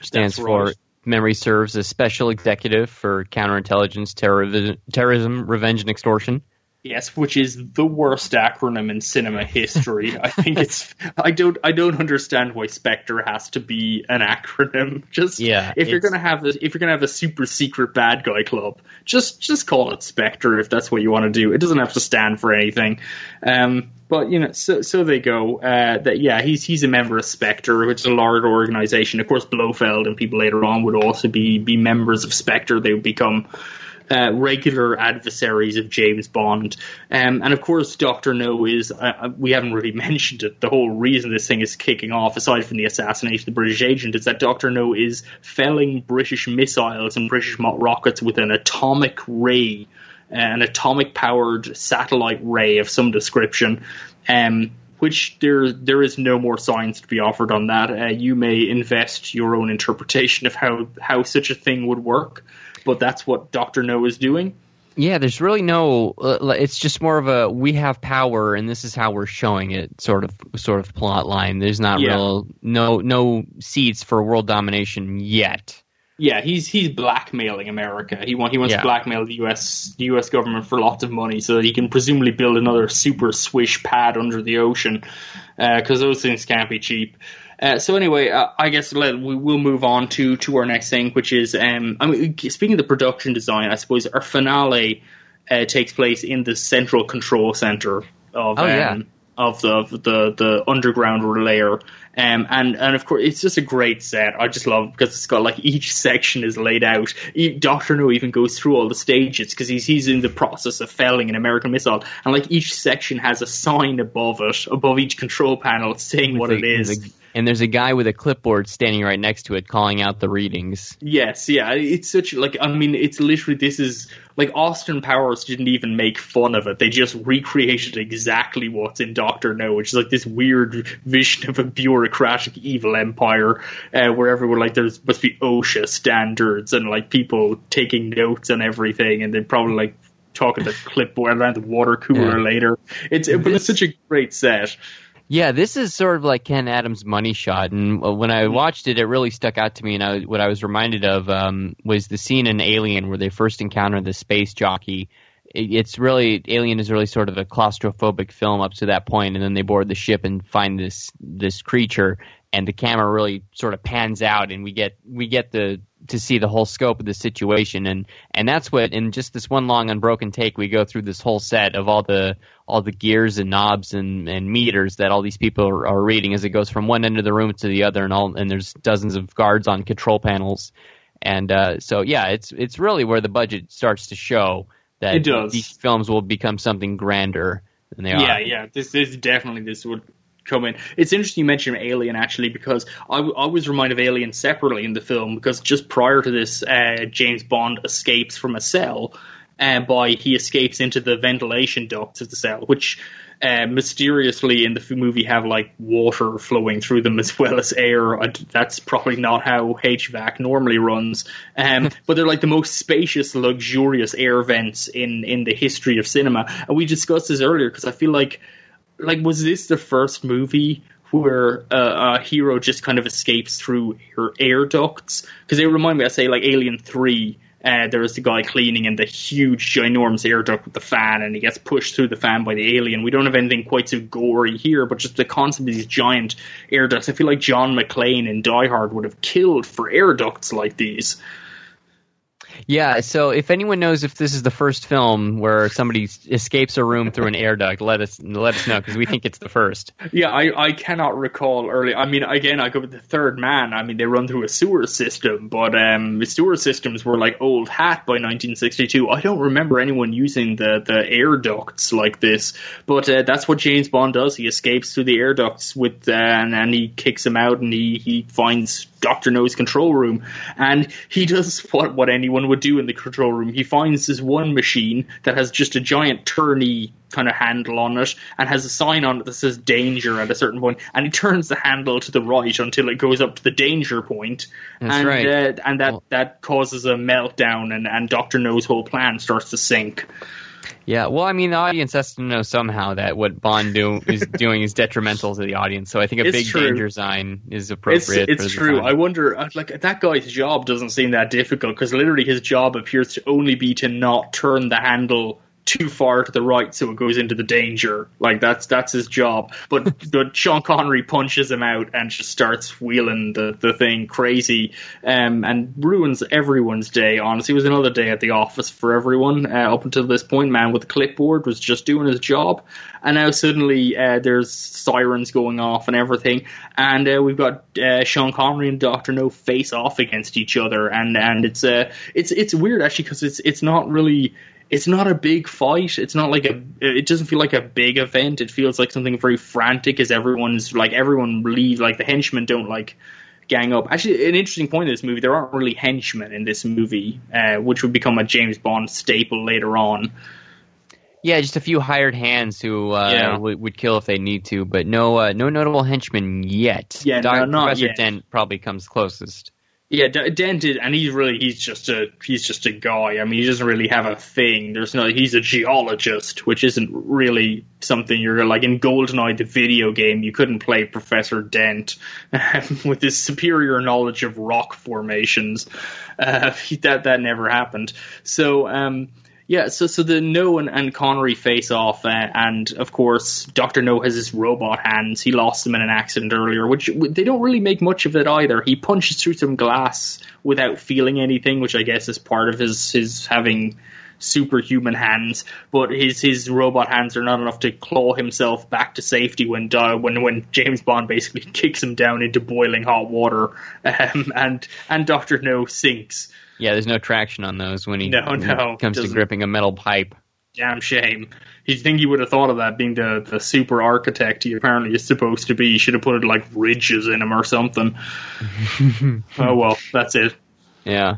stands for right. Memory Serves as Special Executive for Counterintelligence, Terror, Terrorism, Revenge, and Extortion. Yes, which is the worst acronym in cinema history. I think it's. I don't. I don't understand why Spectre has to be an acronym. Just Yeah, If you're gonna have a, if you're gonna have a super secret bad guy club, just just call it Spectre if that's what you want to do. It doesn't have to stand for anything. Um, but you know, so so they go. Uh, that yeah, he's he's a member of Spectre, which is a large organization. Of course, Blofeld and people later on would also be be members of Spectre. They would become uh, regular adversaries of James Bond. Um, and of course, Doctor No is, uh, uh, we haven't really mentioned it. The whole reason this thing is kicking off, aside from the assassination of the British agent, is that Doctor No is felling British missiles and British rockets with an atomic ray, an atomic powered satellite ray of some description. Um, which there there is no more science to be offered on that. Uh, you may invest your own interpretation of how how such a thing would work, but that's what Doctor No is doing. Yeah, there's really no. Uh, it's just more of a we have power and this is how we're showing it sort of sort of plot line. There's not Yeah. real no no seeds for world domination yet. Yeah, he's he's blackmailing America. He want he wants Yeah. to blackmail the U.S. the U.S. government for lots of money so that he can presumably build another super swish pad under the ocean because those things can't be cheap. Uh, so anyway, uh, I guess let, we will move on to to our next thing, which is um, I mean, speaking of the production design, I suppose our finale uh, takes place in the central control center of Oh, yeah. um, of the of the the underground lair. Um, and and of course it's just a great set. I just love it because it's got like each section is laid out. E- Doctor No even goes through all the stages because he's he's in the process of felling an American missile, and like each section has a sign above it, above each control panel, saying what it is. a- and there's a guy with a clipboard standing right next to it calling out the readings. Yes, yeah, it's such like I mean, it's literally this is like Austin Powers didn't even make fun of it. They just recreated exactly what's in Doctor No, which is like this weird vision of a bureaucratic evil empire uh, where everyone like there's must be OSHA standards and like people taking notes and everything, and they're probably like talking to clipboard around the water cooler Yeah. later. It's but it's such a great set. Yeah, this is sort of like Ken Adams' Money Shot, and uh, when I Mm-hmm. watched it, it really stuck out to me. And I, what I was reminded of um, was the scene in Alien where they first encounter the space jockey. It- It's really Alien is really sort of a claustrophobic film up to that point, and then they board the ship and find this this creature, and the camera really sort of pans out, and we get we get the to see the whole scope of the situation, and and that's what in just this one long unbroken take, we go through this whole set of all the all the gears and knobs and, and meters that all these people are, are reading as it goes from one end of the room to the other, and all and there's dozens of guards on control panels, and uh, so yeah, it's it's really where the budget starts to show that these films will become something grander than they Yeah, are. yeah. Yeah. This is definitely this would come in. It's interesting you mentioned Alien actually because I, w- I was reminded of Alien separately in the film because just prior to this, uh, James Bond escapes from a cell. Uh, by he escapes into the ventilation ducts of the cell, which uh, mysteriously in the movie have like water flowing through them as well as air. That's probably not how HVAC normally runs, um, but they're like the most spacious, luxurious air vents in in the history of cinema. And we discussed this earlier because I feel like like was this the first movie where uh, a hero just kind of escapes through air, air ducts? Because they remind me, I say like Alien Three. Uh, there was the guy cleaning in the huge, ginormous air duct with the fan, and he gets pushed through the fan by the alien. We don't have anything quite so gory here, but just the concept of these giant air ducts. I feel like John McClane in Die Hard would have killed for air ducts like these. Yeah, so if anyone knows if this is the first film where somebody escapes a room through an air duct, let us let us know because we think it's the first. Yeah, I, I cannot recall early. I mean, again, I go with the third man. I mean, they run through a sewer system, but um, the sewer systems were like old hat by 1962. I don't remember anyone using the, the air ducts like this, but uh, that's what James Bond does. He escapes through the air ducts with, uh, and, and he kicks him out, and he, he finds Doctor No's control room, and he does what what anyone would do in the control room. He finds this one machine that has just a giant turny kind of handle on it and has a sign on it that says danger at a certain point and he turns the handle to the right until it goes up to the danger point That's and right. uh, and that Well- that causes a meltdown and and Dr. No's whole plan starts to sink Yeah, well, I mean, the audience has to know somehow that what Bond do, is doing is detrimental to the audience. So I think a It's big true. danger sign is appropriate. it's for the true time. I wonder uh, like that guy's job doesn't seem that difficult because literally his job appears to only be to not turn the handle too far to the right so it goes into the danger. Like that's that's his job. But but Sean Connery punches him out and just starts wheeling the, the thing crazy um, and ruins everyone's day. Honestly, it was another day at the office for everyone uh, up until this point. Man with the clipboard was just doing his job, and now suddenly uh, there's sirens going off and everything, and uh, we've got uh, Sean Connery and Doctor No face off against each other, and and it's uh, it's it's weird actually because it's it's not really it's not a big fight. It's not like a. It doesn't feel like a big event. It feels like something very frantic as everyone's like everyone leave. Like the henchmen don't like gang up. Actually, an interesting point in this movie: there aren't really henchmen in this movie, uh, which would become a James Bond staple later on. Yeah, just a few hired hands who uh, Yeah. would, would kill if they need to, but no, uh, no notable henchmen yet. Yeah, Doc- no, not Professor yet. Dent probably comes closest. Yeah, D- Dent is, and he's really he's just a he's just a guy. I mean, he doesn't really have a thing. There's no he's a geologist, which isn't really something you're like in Goldeneye, the video game. You couldn't play Professor Dent with his superior knowledge of rock formations. Uh, that that never happened. So. um yeah, so so the No and, and Connery face off, uh, and of course Doctor No has his robot hands. He lost them in an accident earlier, which they don't really make much of it either. He punches through some glass without feeling anything, which I guess is part of his his having superhuman hands. But his his robot hands are not enough to claw himself back to safety when uh, when when James Bond basically kicks him down into boiling hot water, um, and and Doctor No sinks. Yeah, there's no traction on those when he, No, when he no, comes to gripping a metal pipe. damn shame. You'd think you would have thought of that, being the, the super architect he apparently is supposed to be. You should have put like ridges in him or something. oh well, that's it. Yeah.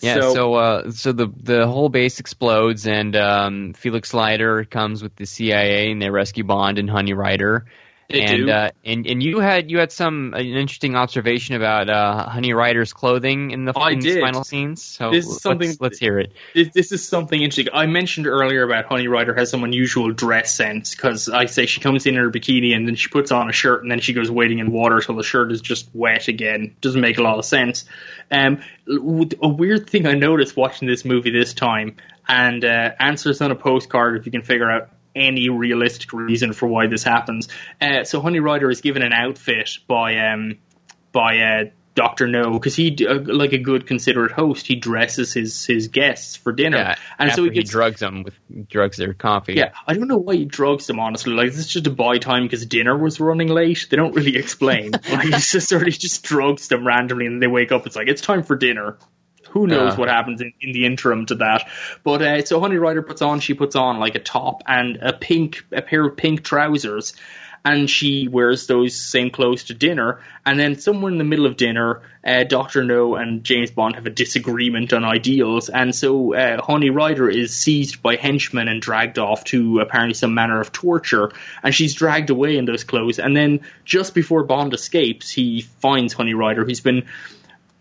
Yeah, So- so uh, so the the whole base explodes and um, Felix Leiter comes with the CIA and they rescue Bond and Honey Rider. They and. Uh, and and you had you had some an interesting observation about uh, Honey Rider's clothing in the, I in these did. final scenes. So This is let's, something- let's hear it. This, this is something interesting. I mentioned earlier about Honey Rider has some unusual dress sense because I say she comes in in her bikini and then she puts on a shirt and then she goes wading in water till the shirt is just wet again. Doesn't make a lot of sense. Um, a weird thing I noticed watching this movie this time, and uh, answers on a postcard if you can figure out any realistic reason for why this happens. Uh, so Honey Rider is given an outfit by um, by uh, Doctor No because he, uh, like a good considerate host, he dresses his his guests for dinner, Yeah, and so he he drugs them with drugs their coffee. yeah, I don't know why he drugs them. Honestly, like this is just to buy time because dinner was running late. They don't really explain. like he's just sort of just drugs them randomly, and they wake up. It's like it's time for dinner. Who knows what happens in, in the interim to that? But uh, so Honey Rider puts on, she puts on like a top and a pink, a pair of pink trousers, and she wears those same clothes to dinner. And then somewhere in the middle of dinner, uh, Doctor No and James Bond have a disagreement on ideals, and so uh, Honey Rider is seized by henchmen and dragged off to apparently some manner of torture, and she's dragged away in those clothes. And then just before Bond escapes, he finds Honey Rider, who's been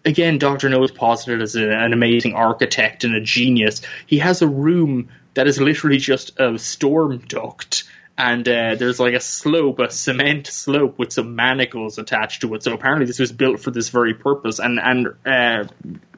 again, Doctor No is posited as a, an amazing architect and a genius. He has a room that is literally just a storm duct. And uh, there's like a slope, a cement slope with some manacles attached to it. So apparently this was built for this very purpose. And and uh,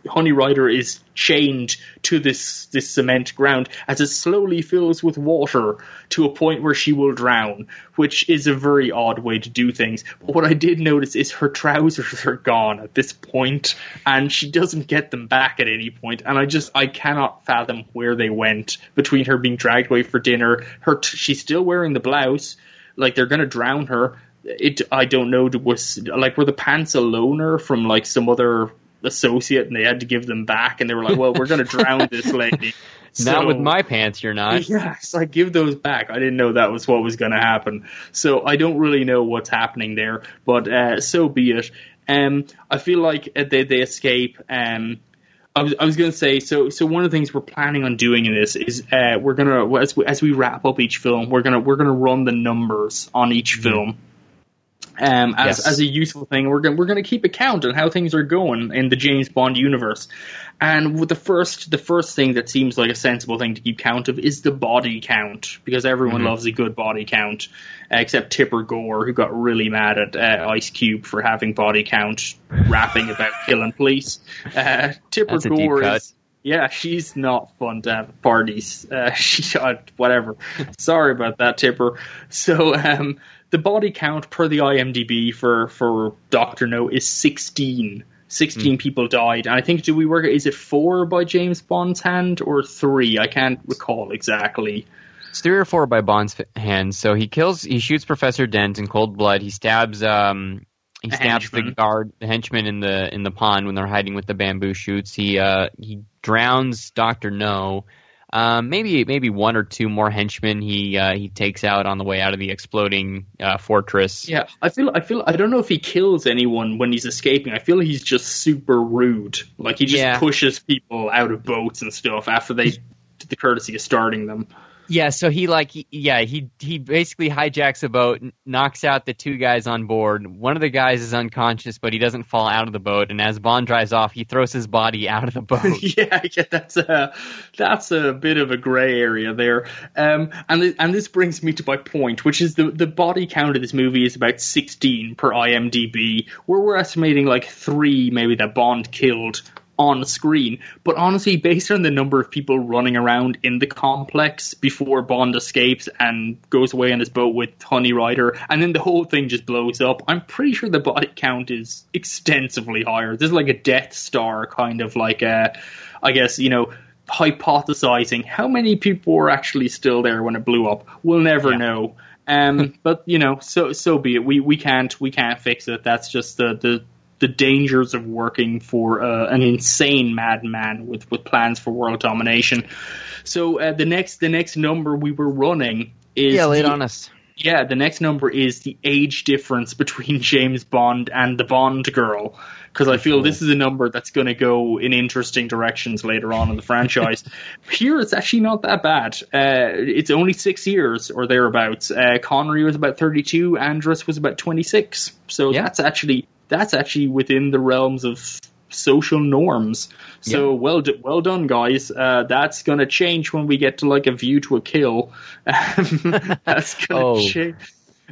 Honey Rider is chained to this this cement ground as it slowly fills with water to a point where she will drown, which is a very odd way to do things. But what I did notice is her trousers are gone at this point, and she doesn't get them back at any point. And I just I cannot fathom where they went between her being dragged away for dinner. Her t- she's still wearing the blouse, like they're gonna drown her. It I don't know was like were the pants a loaner from like some other associate and they had to give them back and they were like well we're going to drown this lady Not with my pants, you're not. Yes, I give those back. I didn't know that was what was going to happen. So I don't really know what's happening there, but uh, so be it. Um, I feel like uh, they they escape. Um, I was I was going to say so. So one of the things we're planning on doing in this is uh, we're gonna as we, as we wrap up each film, we're gonna we're gonna run the numbers on each film. Um, as Yes. as a useful thing, we're gonna we're gonna keep account on how things are going in the James Bond universe. And with the first, the first thing that seems like a sensible thing to keep count of is the body count, because everyone loves a good body count, except Tipper Gore, who got really mad at uh, Ice Cube for having body count, rapping about killing police. Uh, Tipper That's Gore is. Yeah, she's not fun to have at parties. Uh, she, uh, whatever. Sorry about that, Tipper. So, um, the body count per the IMDb for for Doctor No is sixteen. 16 people died. And I think, do we work, is it four by James Bond's hand or three? I can't recall exactly. It's three or four by Bond's hand. So he kills, he shoots Professor Dent in cold blood. He stabs, um, he stabs the guard, the henchman in the in the pond when they're hiding with the bamboo shoots. He uh he drowns Doctor No. Um, maybe maybe one or two more henchmen he uh, he takes out on the way out of the exploding uh, fortress. Yeah, I feel, I feel, I don't know if he kills anyone when he's escaping. I feel he's just super rude. Like he just Yeah. pushes people out of boats and stuff after they the courtesy of starting them. Yeah, so he like yeah he he basically hijacks a boat, knocks out the two guys on board. One of the guys is unconscious, but he doesn't fall out of the boat. And as Bond drives off, he throws his body out of the boat. yeah, yeah, that's a that's a bit of a grey area there. Um, and th- and this brings me to my point, which is the the body count of this movie is about sixteen per IMDb, where we're estimating like three maybe that Bond killed on screen. But honestly, based on the number of people running around in the complex before Bond escapes and goes away on his boat with Honey Rider, and then the whole thing just blows up, I'm pretty sure the body count is extensively higher. This is like a Death Star kind of like a, I guess, you know, hypothesizing how many people were actually still there when it blew up. We'll never Yeah. know. Um, but you know, so so be it. We we can't we can't fix it. That's just the the the dangers of working for uh, an insane madman with with plans for world domination. So uh, the next the next number we were running is yeah, it the- on us. yeah, the next number is the age difference between James Bond and the Bond girl. Because I feel this is a number that's going to go in interesting directions later on in the franchise. Here, it's actually not that bad. Uh, it's only six years or thereabouts. Uh, Connery was about 32, Andress was about 26. So Yeah. that's actually that's actually within the realms of social norms. So well, d- well done, guys. Uh, that's gonna change when we get to like a view to a kill. That's gonna Oh. change.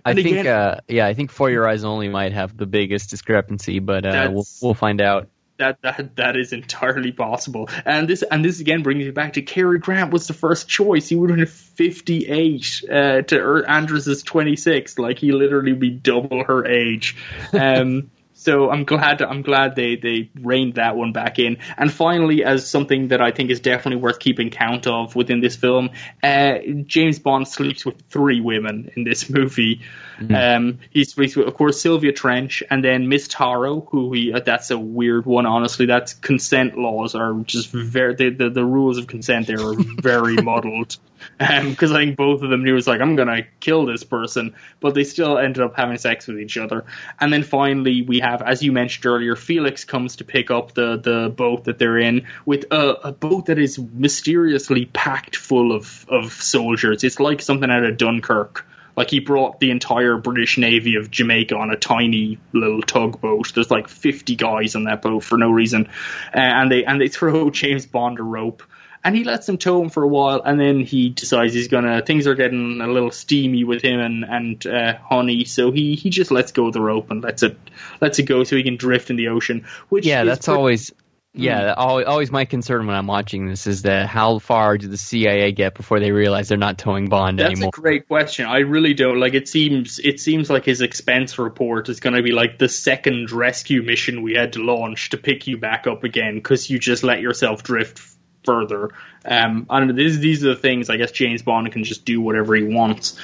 I And think again- uh, yeah, I think For Your Eyes Only might have the biggest discrepancy, but uh, we'll we'll find out. That that that is entirely possible. And this and this again brings me back to Cary Grant was the first choice. He would have been 58 uh, to er, Andress 26. Like he literally be double her age. Um, so I'm glad I'm glad they they reined that one back in. And finally, as something that I think is definitely worth keeping count of within this film, uh, James Bond sleeps with three women in this movie. Um, he sleeps with, of course, Sylvia Trench, and then Miss Taro, who he uh, that's a weird one. Honestly, that's consent laws are just very the the, the rules of consent there are very muddled. Because I think both of them knew was like I'm gonna kill this person, but they still ended up having sex with each other. And then finally, we have, as you mentioned earlier, Felix comes to pick up the the boat that they're in with a, a boat that is mysteriously packed full of of soldiers. It's like something out of Dunkirk. Like he brought the entire British Navy of Jamaica on a tiny little tugboat. There's like 50 guys on that boat for no reason, uh, and they and they throw James Bond a rope, and he lets them tow him for a while, and then he decides he's gonna. Things are getting a little steamy with him and and uh, Honey, so he he just lets go of the rope and lets it lets it go so he can drift in the ocean. Which Yeah, that's pretty- always yeah, always, always my concern when I'm watching this is that how far do the CIA get before they realize they're not towing Bond That's anymore? a great question. I really don't like. It seems it seems like his expense report is going to be like the second rescue mission we had to launch to pick you back up again because you just let yourself drift further. Um, I don't know. These these are the things I guess James Bond can just do whatever he wants.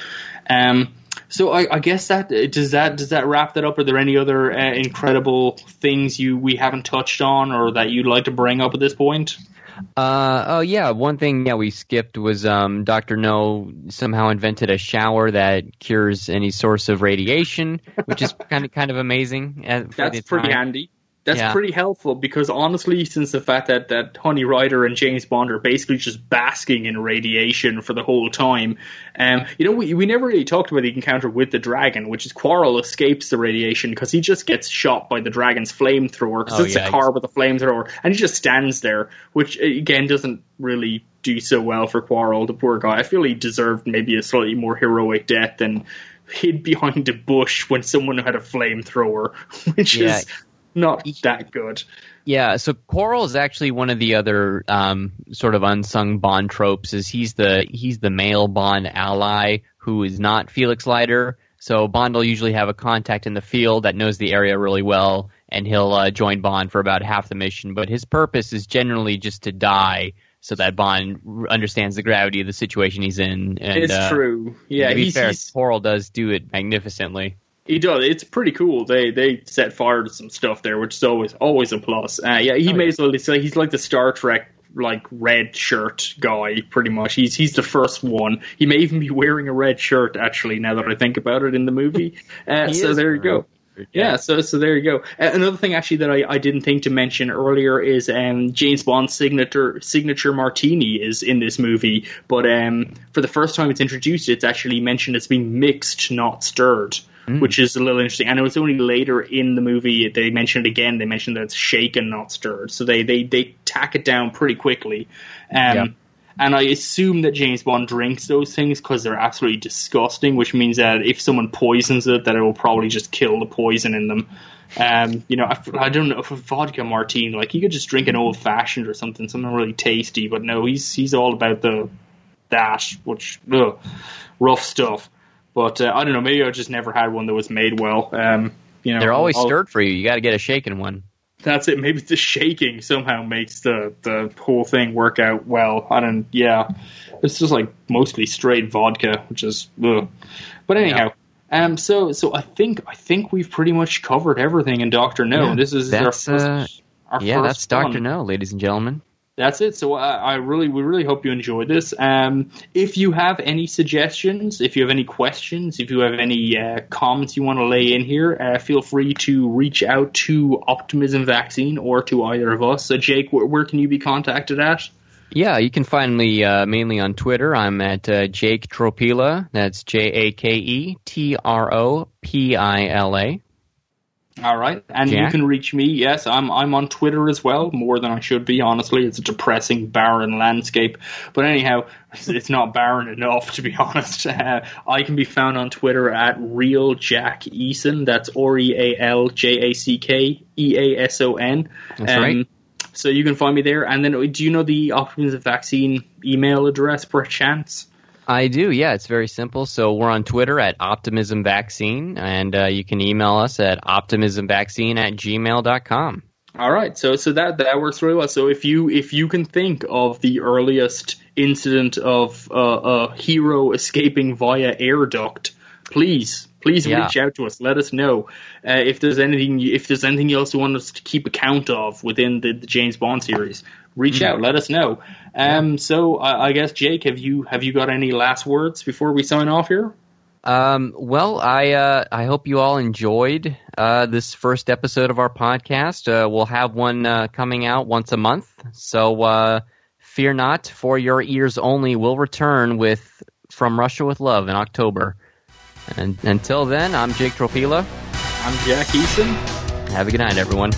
Um, so I, I guess that does that does that wrap that up? Are there any other uh, incredible things you we haven't touched on or that you'd like to bring up at this point? Uh, oh yeah, one thing yeah we skipped was um, Doctor No somehow invented a shower that cures any source of radiation, which is kind of kind of amazing. At, That's pretty handy. That's Yeah. pretty helpful because honestly, since the fact that, that Honey Rider and James Bond are basically just basking in radiation for the whole time, um, you know, we, we never really talked about the encounter with the dragon, which is Quarrel escapes the radiation because he just gets shot by the dragon's flamethrower because Oh, it's yeah, a car with a flamethrower, and he just stands there, which uh, again doesn't really do so well for Quarrel, the poor guy. I feel he deserved maybe a slightly more heroic death than hid behind a bush when someone had a flamethrower, which Yeah. is not that good. Yeah, so Quarrel is actually one of the other um, sort of unsung Bond tropes. Is he's the he's the male Bond ally who is not Felix Leiter. So Bond will usually have a contact in the field that knows the area really well, and he'll uh, join Bond for about half the mission. But his purpose is generally just to die, so that Bond understands the gravity of the situation he's in. And, it's uh, true. Yeah, to be he's, fair, he's- Quarrel does do it magnificently. He does. It's pretty cool. They they set fire to some stuff there, which is always always a plus. Uh, yeah, he Oh, may as well say he's like the Star Trek like red shirt guy, pretty much. He's he's the first one. He may even be wearing a red shirt. Actually, now that I think about it in the movie. Uh, so is, there you go. Yeah, so so there you go. Uh, another thing actually that I, I didn't think to mention earlier is um, James Bond's signature signature martini is in this movie, but um, for the first time it's introduced, it's actually mentioned as being mixed, not stirred. Which is a little interesting. And it was only later in the movie they mentioned it again. They mentioned that it's shaken, not stirred. So they they, they tack it down pretty quickly. Um, Yeah. and I assume that James Bond drinks those things because they're absolutely disgusting. Which means that if someone poisons it, that it will probably just kill the poison in them. Um, you know, I, I don't know if a vodka martini, like you could just drink an old fashioned or something, something really tasty. But no, he's he's all about the that, which ugh, rough stuff. But uh, I don't know, maybe I just never had one that was made well. Um, you know, They're always I'll- stirred for you. You got to get a shaken one. that's it. Maybe the shaking somehow makes the the whole thing work out well. I don't. Yeah, it's just like mostly straight vodka, which is. Ugh. But anyhow, um. So so I think I think we've pretty much covered everything in Doctor No. Yeah, this is our that's, first. uh, our yeah, first that's Doctor. No, ladies and gentlemen. That's it. So I, I really, we really hope you enjoyed this. Um, if you have any suggestions, if you have any questions, if you have any uh, comments you want to lay in here, uh, feel free to reach out to Optimism Vaccine or to either of us. So Jake, where, where can you be contacted at? Yeah, you can find me uh, mainly on Twitter. I'm at uh, Jake Tropila. That's J A K E T R O P I L A. All right, and you can reach me. Yes, I'm I'm on Twitter as well, more than I should be. Honestly, it's a depressing, barren landscape. But anyhow, it's not barren enough to be honest. Uh, I can be found on Twitter at real Jack Eason. That's R E A L J A C K E A S O N. That's right. So you can find me there. And then, do you know the Optimism Vaccine email address, perchance? I do, yeah. It's very simple. So we're on Twitter at Optimism Vaccine, and uh, you can email us at optimismvaccine at gmail.com. All right, so so that that works really well. So if you if you can think of the earliest incident of uh, a hero escaping via air duct, please please Yeah. reach out to us. Let us know uh, if there's anything if there's anything else you want us to keep account of within the, the James Bond series. Reach out, let us know. Um, so I, I guess Jake, have you have you got any last words before we sign off here? Um, well, I uh, I hope you all enjoyed uh, this first episode of our podcast. Uh, we'll have one uh, coming out once a month, so uh, fear not. For your ears only, we'll return with From Russia with Love in October. And until then, I'm Jake Tropila. I'm Jack Eason. Have a good night, everyone.